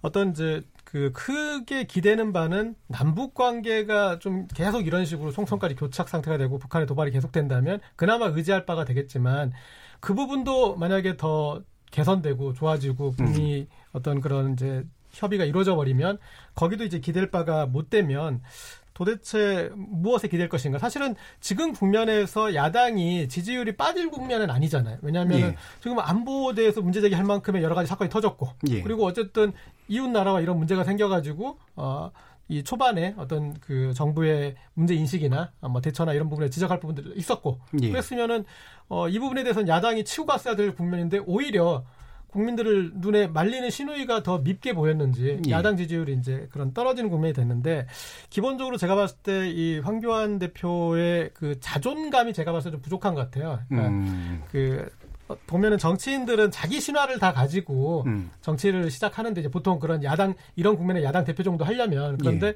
어떤 이제 그 크게 기대는 바는 남북 관계가 좀 계속 이런 식으로 송송까지 교착 상태가 되고 북한의 도발이 계속된다면 그나마 의지할 바가 되겠지만 그 부분도 만약에 더 개선되고 좋아지고 북미 음. 어떤 그런 이제 협의가 이루어져 버리면 거기도 이제 기댈 바가 못 되면 도대체 무엇에 기댈 것인가? 사실은 지금 국면에서 야당이 지지율이 빠질 국면은 아니잖아요. 왜냐하면 예. 지금 안보에 대해서 문제 제기할 만큼의 여러 가지 사건이 터졌고, 예. 그리고 어쨌든 이웃 나라와 이런 문제가 생겨가지고 어. 이 초반에 어떤 그 정부의 문제 인식이나 뭐 대처나 이런 부분에 지적할 부분들이 있었고 예. 그랬으면은 어, 이 부분에 대해서는 야당이 치고 갔어야 될 국면인데 오히려 국민들을 눈에 말리는 신우이가 더 밉게 보였는지 예. 야당 지지율이 이제 그런 떨어지는 국면이 됐는데 기본적으로 제가 봤을 때 이 황교안 대표의 그 자존감이 제가 봤을 때 좀 부족한 것 같아요. 그러니까 음. 그 보면은 정치인들은 자기 신화를 다 가지고 음. 정치를 시작하는데 이제 보통 그런 야당 이런 국면에 야당 대표 정도 하려면 그런데 예.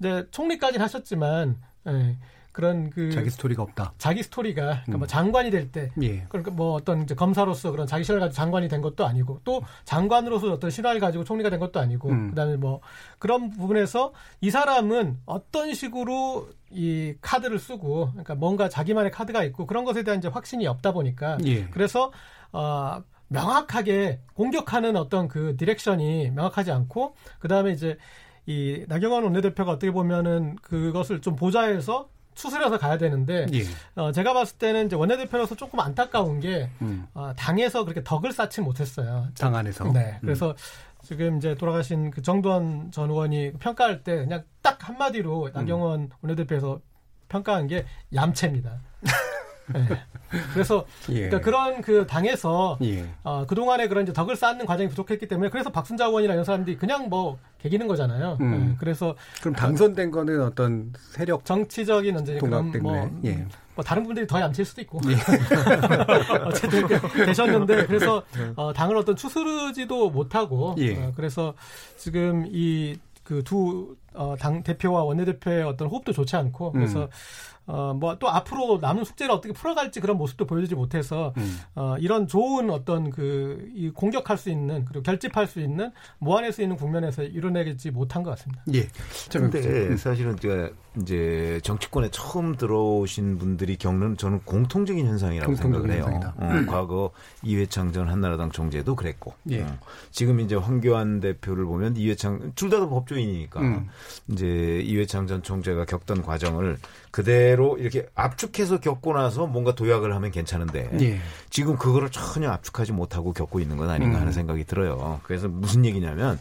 이제 총리까지는 하셨지만 예. 그런 그 자기 스토리가 없다. 자기 스토리가 그러니까 뭐 음. 뭐 장관이 될 때, 예. 그러니까 뭐 어떤 이제 검사로서 그런 자기 신화를 가지고 장관이 된 것도 아니고 또 장관으로서 어떤 신화를 가지고 총리가 된 것도 아니고 음. 그다음에 뭐 그런 부분에서 이 사람은 어떤 식으로 이 카드를 쓰고 그러니까 뭔가 자기만의 카드가 있고 그런 것에 대한 이제 확신이 없다 보니까 예. 그래서 어 명확하게 공격하는 어떤 그 direction이 명확하지 않고 그다음에 이제 이 나경원 원내대표가 어떻게 보면은 그것을 좀 보좌해서 추스려서 가야 되는데 예. 어, 제가 봤을 때는 이제 원내대표로서 조금 안타까운 게 음. 어, 당에서 그렇게 덕을 쌓지 못했어요. 당 안에서. 네. 음. 그래서 음. 지금 이제 돌아가신 그 정두원 전 의원이 평가할 때 그냥 딱 한마디로 나경원 음. 원내대표에서 평가한 게 얌체입니다. 네. 그래서 예. 그러니까 그런 그 당에서 예. 어, 그 동안에 그런 이제 덕을 쌓는 과정이 부족했기 때문에 그래서 박순자 의원이나 이런 사람들이 그냥 뭐 개기는 거잖아요. 음. 네. 그래서 그럼 당선된 거는 어떤 세력 정치적인 언제 그런 뭐, 예. 뭐 다른 분들이 더 얌칠 수도 있고 예. 어쨌든 되셨는데 그래서 네. 어, 당을 어떤 추스르지도 못하고 예. 어, 그래서 지금 이 그두 어, 당 대표와 원내대표의 어떤 호흡도 좋지 않고 그래서 음. 어, 뭐 또 앞으로 남은 숙제를 어떻게 풀어갈지 그런 모습도 보여주지 못해서 음. 어, 이런 좋은 어떤 그 이 공격할 수 있는 그리고 결집할 수 있는 모아낼 수 있는 국면에서 이뤄내지 못한 것 같습니다. 예. 그런데 사실은 제가 이제 정치권에 처음 들어오신 분들이 겪는 저는 공통적인 현상이라고 생각을 해요. 어, 음. 과거 이회창 전 한나라당 총재도 그랬고 예. 어, 지금 이제 황교안 대표를 보면 이회창 둘 다 법조인이니까 음. 이제 이회창 전 총재가 겪던 과정을 그대로 이렇게 압축해서 겪고 나서 뭔가 도약을 하면 괜찮은데 예. 지금 그거를 전혀 압축하지 못하고 겪고 있는 건 아닌가 하는 음. 생각이 들어요. 그래서 무슨 얘기냐면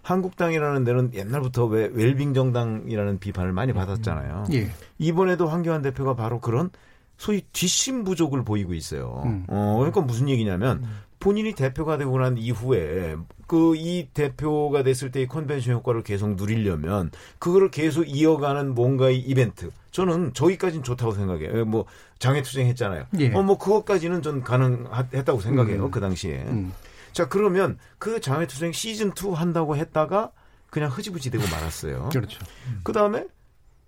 한국당이라는 데는 옛날부터 왜 웰빙 정당이라는 비판을 많이 음. 받았잖아요. 예. 이번에도 황교안 대표가 바로 그런 소위 뒷심 부족을 보이고 있어요. 음. 어, 그러니까 무슨 얘기냐면 음. 본인이 대표가 되고 난 이후에 그 이 대표가 됐을 때의 컨벤션 효과를 계속 누리려면 그거를 계속 이어가는 뭔가의 이벤트. 저는 저기까지는 좋다고 생각해요. 뭐 장애투쟁 했잖아요. 예. 어, 뭐 그것까지는 전 가능했다고 생각해요. 음. 그 당시에. 음. 자, 그러면 그 장애투쟁 시즌 2 한다고 했다가 그냥 흐지부지 되고 말았어요. 그렇죠. 그 다음에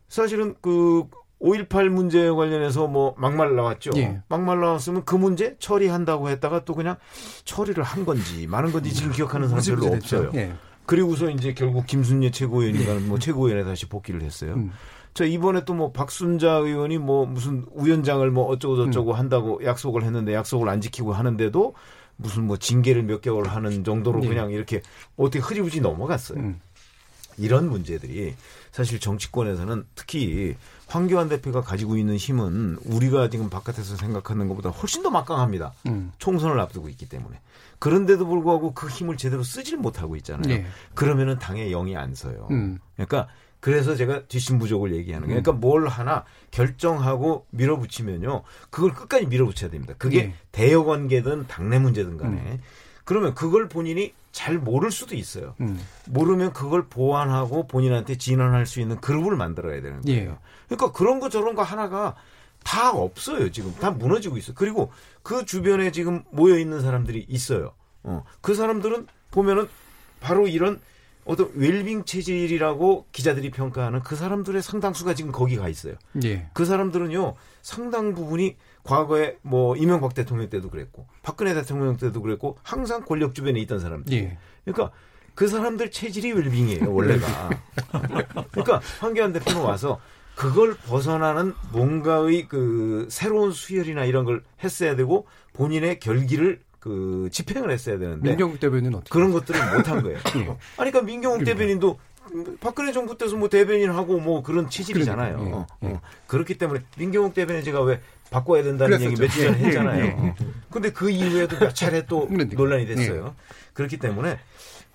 사실은 그 5.18 문제 관련해서 뭐 막말 나왔죠. 예. 막말 나왔으면 그 문제 처리한다고 했다가 또 그냥 처리를 한 건지 많은 건지 지금 기억하는 사람 별로 없어요. 예. 그리고서 이제 결국 김순례 최고위원이가 예. 뭐 최고위원에 다시 복귀를 했어요. 음. 자 이번에 또 뭐 박순자 의원이 뭐 무슨 우연장을 뭐 어쩌고 저쩌고 음. 한다고 약속을 했는데 약속을 안 지키고 하는데도 무슨 뭐 징계를 몇 개월 하는 정도로 예. 그냥 이렇게 어떻게 흐지부지 넘어갔어요. 음. 이런 문제들이 사실 정치권에서는 특히 황교안 대표가 가지고 있는 힘은 우리가 지금 바깥에서 생각하는 것보다 훨씬 더 막강합니다. 음. 총선을 앞두고 있기 때문에. 그런데도 불구하고 그 힘을 제대로 쓰질 못하고 있잖아요. 네. 그러면은 당의 영이 안 서요. 음. 그러니까 그래서 제가 뒷심 부족을 얘기하는 거예요. 그러니까 뭘 하나 결정하고 밀어붙이면요. 그걸 끝까지 밀어붙여야 됩니다. 그게 네. 대여 관계든 당내 문제든 간에. 음. 그러면 그걸 본인이 잘 모를 수도 있어요. 음. 모르면 그걸 보완하고 본인한테 진언할 수 있는 그룹을 만들어야 되는 거예요. 예. 그러니까 그런 거 저런 거 하나가 다 없어요. 지금 다 무너지고 있어요. 그리고 그 주변에 지금 모여 있는 사람들이 있어요. 어. 그 사람들은 보면은 바로 이런 어떤 웰빙 체질이라고 기자들이 평가하는 그 사람들의 상당수가 지금 거기 가 있어요. 예. 그 사람들은요 상당 부분이 과거에 뭐 이명박 대통령 때도 그랬고 박근혜 대통령 때도 그랬고 항상 권력 주변에 있던 사람들. 예. 그러니까 그 사람들 체질이 웰빙이에요 원래가. 그러니까 황교안 대표는 와서 그걸 벗어나는 뭔가의 그 새로운 수혈이나 이런 걸 했어야 되고 본인의 결기를 그 집행을 했어야 되는데 민경욱 대변인은 어떻게 그런 것들을 못한 거예요. 예. 아니 그러니까 민경욱 그러니까. 대변인도 박근혜 정부 때서 뭐 대변인하고 뭐 그런 체질이잖아요. 예. 어, 어. 그렇기 때문에 민경욱 대변인 제가 왜 바꿔야 된다는 그랬었죠. 얘기 며칠 전에 예. 했잖아요. 예. 근데 그 이후에도 몇 차례 또 논란이 됐어요. 그렇기 때문에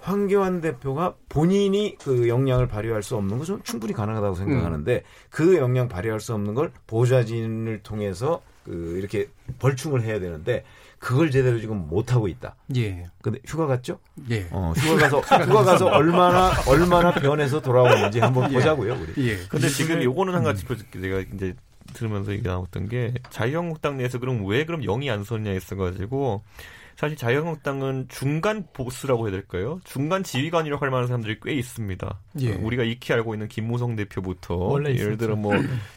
황교안 대표가 본인이 그 역량을 발휘할 수 없는 것은 충분히 가능하다고 생각하는데 음. 그 역량 발휘할 수 없는 걸 보좌진을 통해서 그 이렇게 벌충을 해야 되는데 그걸 제대로 지금 못 하고 있다. 예. 근데 휴가 갔죠? 예. 어, 휴가 가서 휴가 가서 얼마나 얼마나 변해서 돌아오는지 한번 예. 보자고요, 우리. 예. 근데 지금 요거는 한 가지 음. 제가 이제 들으면서 얘기 나왔던 게 자유한국당 내에서 그럼 왜 그럼 영이 안 섰냐 했어 가지고 사실 자유한국당은 중간 보스라고 해야 될까요? 중간 지휘관이라고 할 만한 사람들이 꽤 있습니다. 예. 우리가 익히 알고 있는 김무성 대표부터 예를 들어 뭐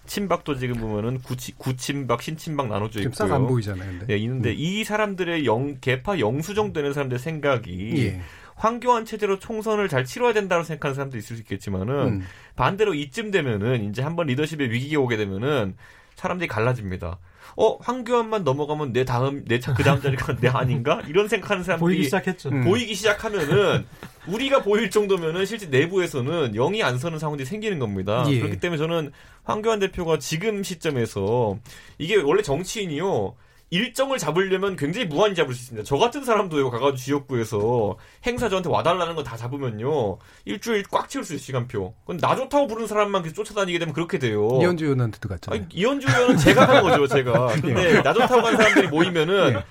친박도 지금 보면은 구치, 구친박, 신친박 나눠져 있고요. 싹안 보이잖아요. 근데. 예, 있는데 음. 이 사람들의 영 개파 영수정 되는 사람들의 생각이 예. 황교안 체제로 총선을 잘 치러야 된다고 생각하는 사람도 있을 수 있겠지만은 음. 반대로 이쯤 되면은 이제 한번 리더십의 위기가 오게 되면은 사람들이 갈라집니다. 어 황교안만 넘어가면 내 다음 내그 다음 자리가 내 아닌가 이런 생각하는 사람들이 보이기 시작했죠. 음. 보이기 시작하면은 우리가 보일 정도면은 실제 내부에서는 영이 안 서는 상황들이 생기는 겁니다. 예. 그렇기 때문에 저는 황교안 대표가 지금 시점에서 이게 원래 정치인이요. 일정을 잡으려면 굉장히 무한히 잡을 수 있습니다. 저 같은 사람도요, 가가지고 지역구에서 행사 저한테 와달라는 거 다 잡으면요, 일주일 꽉 채울 수 있어요, 시간표. 그건 나 좋다고 부르는 사람만 계속 쫓아다니게 되면 그렇게 돼요. 이현주 의원한테도 갔잖아요. 이현주 의원은 제가 한 거죠, 제가. 근데 나 좋다고 간 사람들이 모이면은, 네.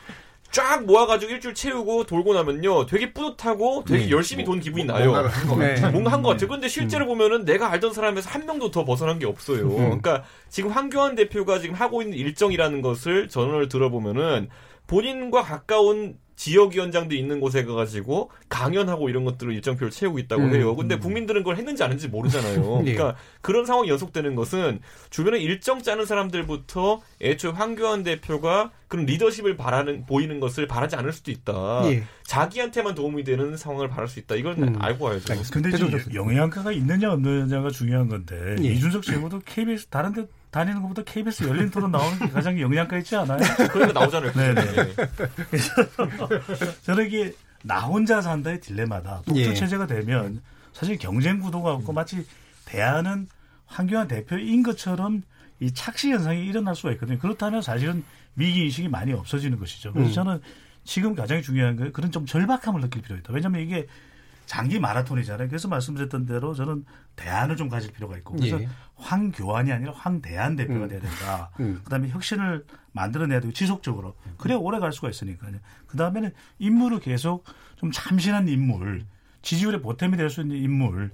쫙 모아가지고 일주일 채우고 돌고 나면요 되게 뿌듯하고 되게 네. 열심히 돈 기분이 나요. 뭔가 한것 네. 같아요. 뭔가 한 것 같아요. 근데 실제로 음. 보면은 내가 알던 사람에서 한 명도 더 벗어난 게 없어요. 음. 그러니까 지금 황교안 대표가 지금 하고 있는 일정이라는 것을 전원을 들어보면은 본인과 가까운 지역위원장도 있는 곳에 가가지고 강연하고 이런 것들을 일정표를 채우고 있다고 음, 해요. 근데 음. 국민들은 그걸 했는지 안 했는지 모르잖아요. 네. 그러니까 그런 상황이 연속되는 것은 주변에 일정 짜는 사람들부터 애초에 황교안 대표가 그런 리더십을 바라는 보이는 것을 바라지 않을 수도 있다. 예. 자기한테만 도움이 되는 상황을 바랄 수 있다. 이건 음. 알고 와야죠. 근데 지금 영향가가 있느냐 없느냐가 중요한 건데 예. 이준석 최고도 KBS 다른 데 다니는 것보다 KBS 열린 토론 나오는 게 가장 영향가 있지 않아요? 그러니까 나오잖아요. 네네. 저는 이게 나 혼자 산다의 딜레마다 독재 예. 체제가 되면 사실 경쟁 구도가 없고 마치 대안은 황교안 대표인 것처럼 이 착시 현상이 일어날 수가 있거든요. 그렇다면 사실은 위기 의식이 많이 없어지는 것이죠. 그래서 음. 저는 지금 가장 중요한 건 그런 좀 절박함을 느낄 필요가 있다. 왜냐하면 이게 장기 마라톤이잖아요. 그래서 말씀드렸던 대로 저는 대안을 좀 가질 필요가 있고 그래서 예. 황교안이 아니라 황대안 대표가 음. 돼야 된다. 음. 그다음에 혁신을 만들어내야 되고 지속적으로 그래야 오래 갈 수가 있으니까요. 그다음에는 인물을 계속 좀 참신한 인물, 지지율의 보탬이 될 수 있는 인물을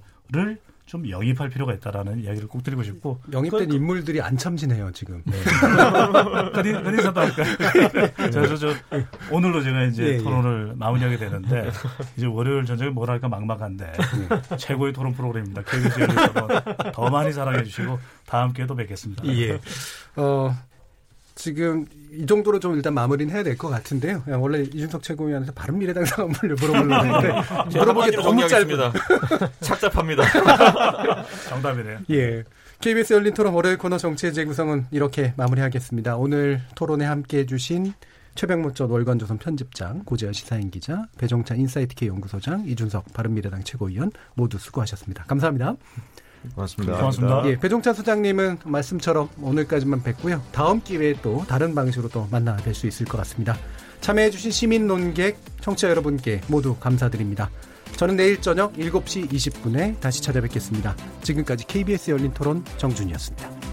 좀 영입할 필요가 있다라는 이야기를 꼭 드리고 싶고 영입된 그, 인물들이 안 참신해요 지금. 네. 그리 그리서도 저, 오늘로 제가 이제 예, 예. 토론을 예. 마무리하게 되는데 이제 월요일 저녁에 뭘 할까 막막한데 예. 최고의 토론 프로그램입니다. KBS 열린 토론 더 많이 사랑해 주시고 다음 기회에 또 뵙겠습니다. 예. 어 지금 이 정도로 좀 일단 마무리는 해야 될 것 같은데요. 원래 이준석 최고위원한테 바른 미래당 상황을 물어보려고 했는데 물어보기 너무 짧습니다. 착잡합니다. 정답이네요. 예. KBS 열린 토론 월요일 코너 정치의 재구성은 이렇게 마무리하겠습니다. 오늘 토론에 함께해 주신 최백모 전 월간조선 편집장, 고재현 시사인 기자, 배종찬 인사이트K 연구소장, 이준석 바른미래당 최고위원 모두 수고하셨습니다. 감사합니다. 고맙습니다. 고맙습니다. 예, 배종찬 소장님은 말씀처럼 오늘까지만 뵙고요. 다음 기회에 또 다른 방식으로 또 만나 뵐 수 있을 것 같습니다. 참여해주신 시민 논객, 청취자 여러분께 모두 감사드립니다. 저는 내일 저녁 7시 20분에 다시 찾아뵙겠습니다. 지금까지 KBS 열린 토론 정준이었습니다.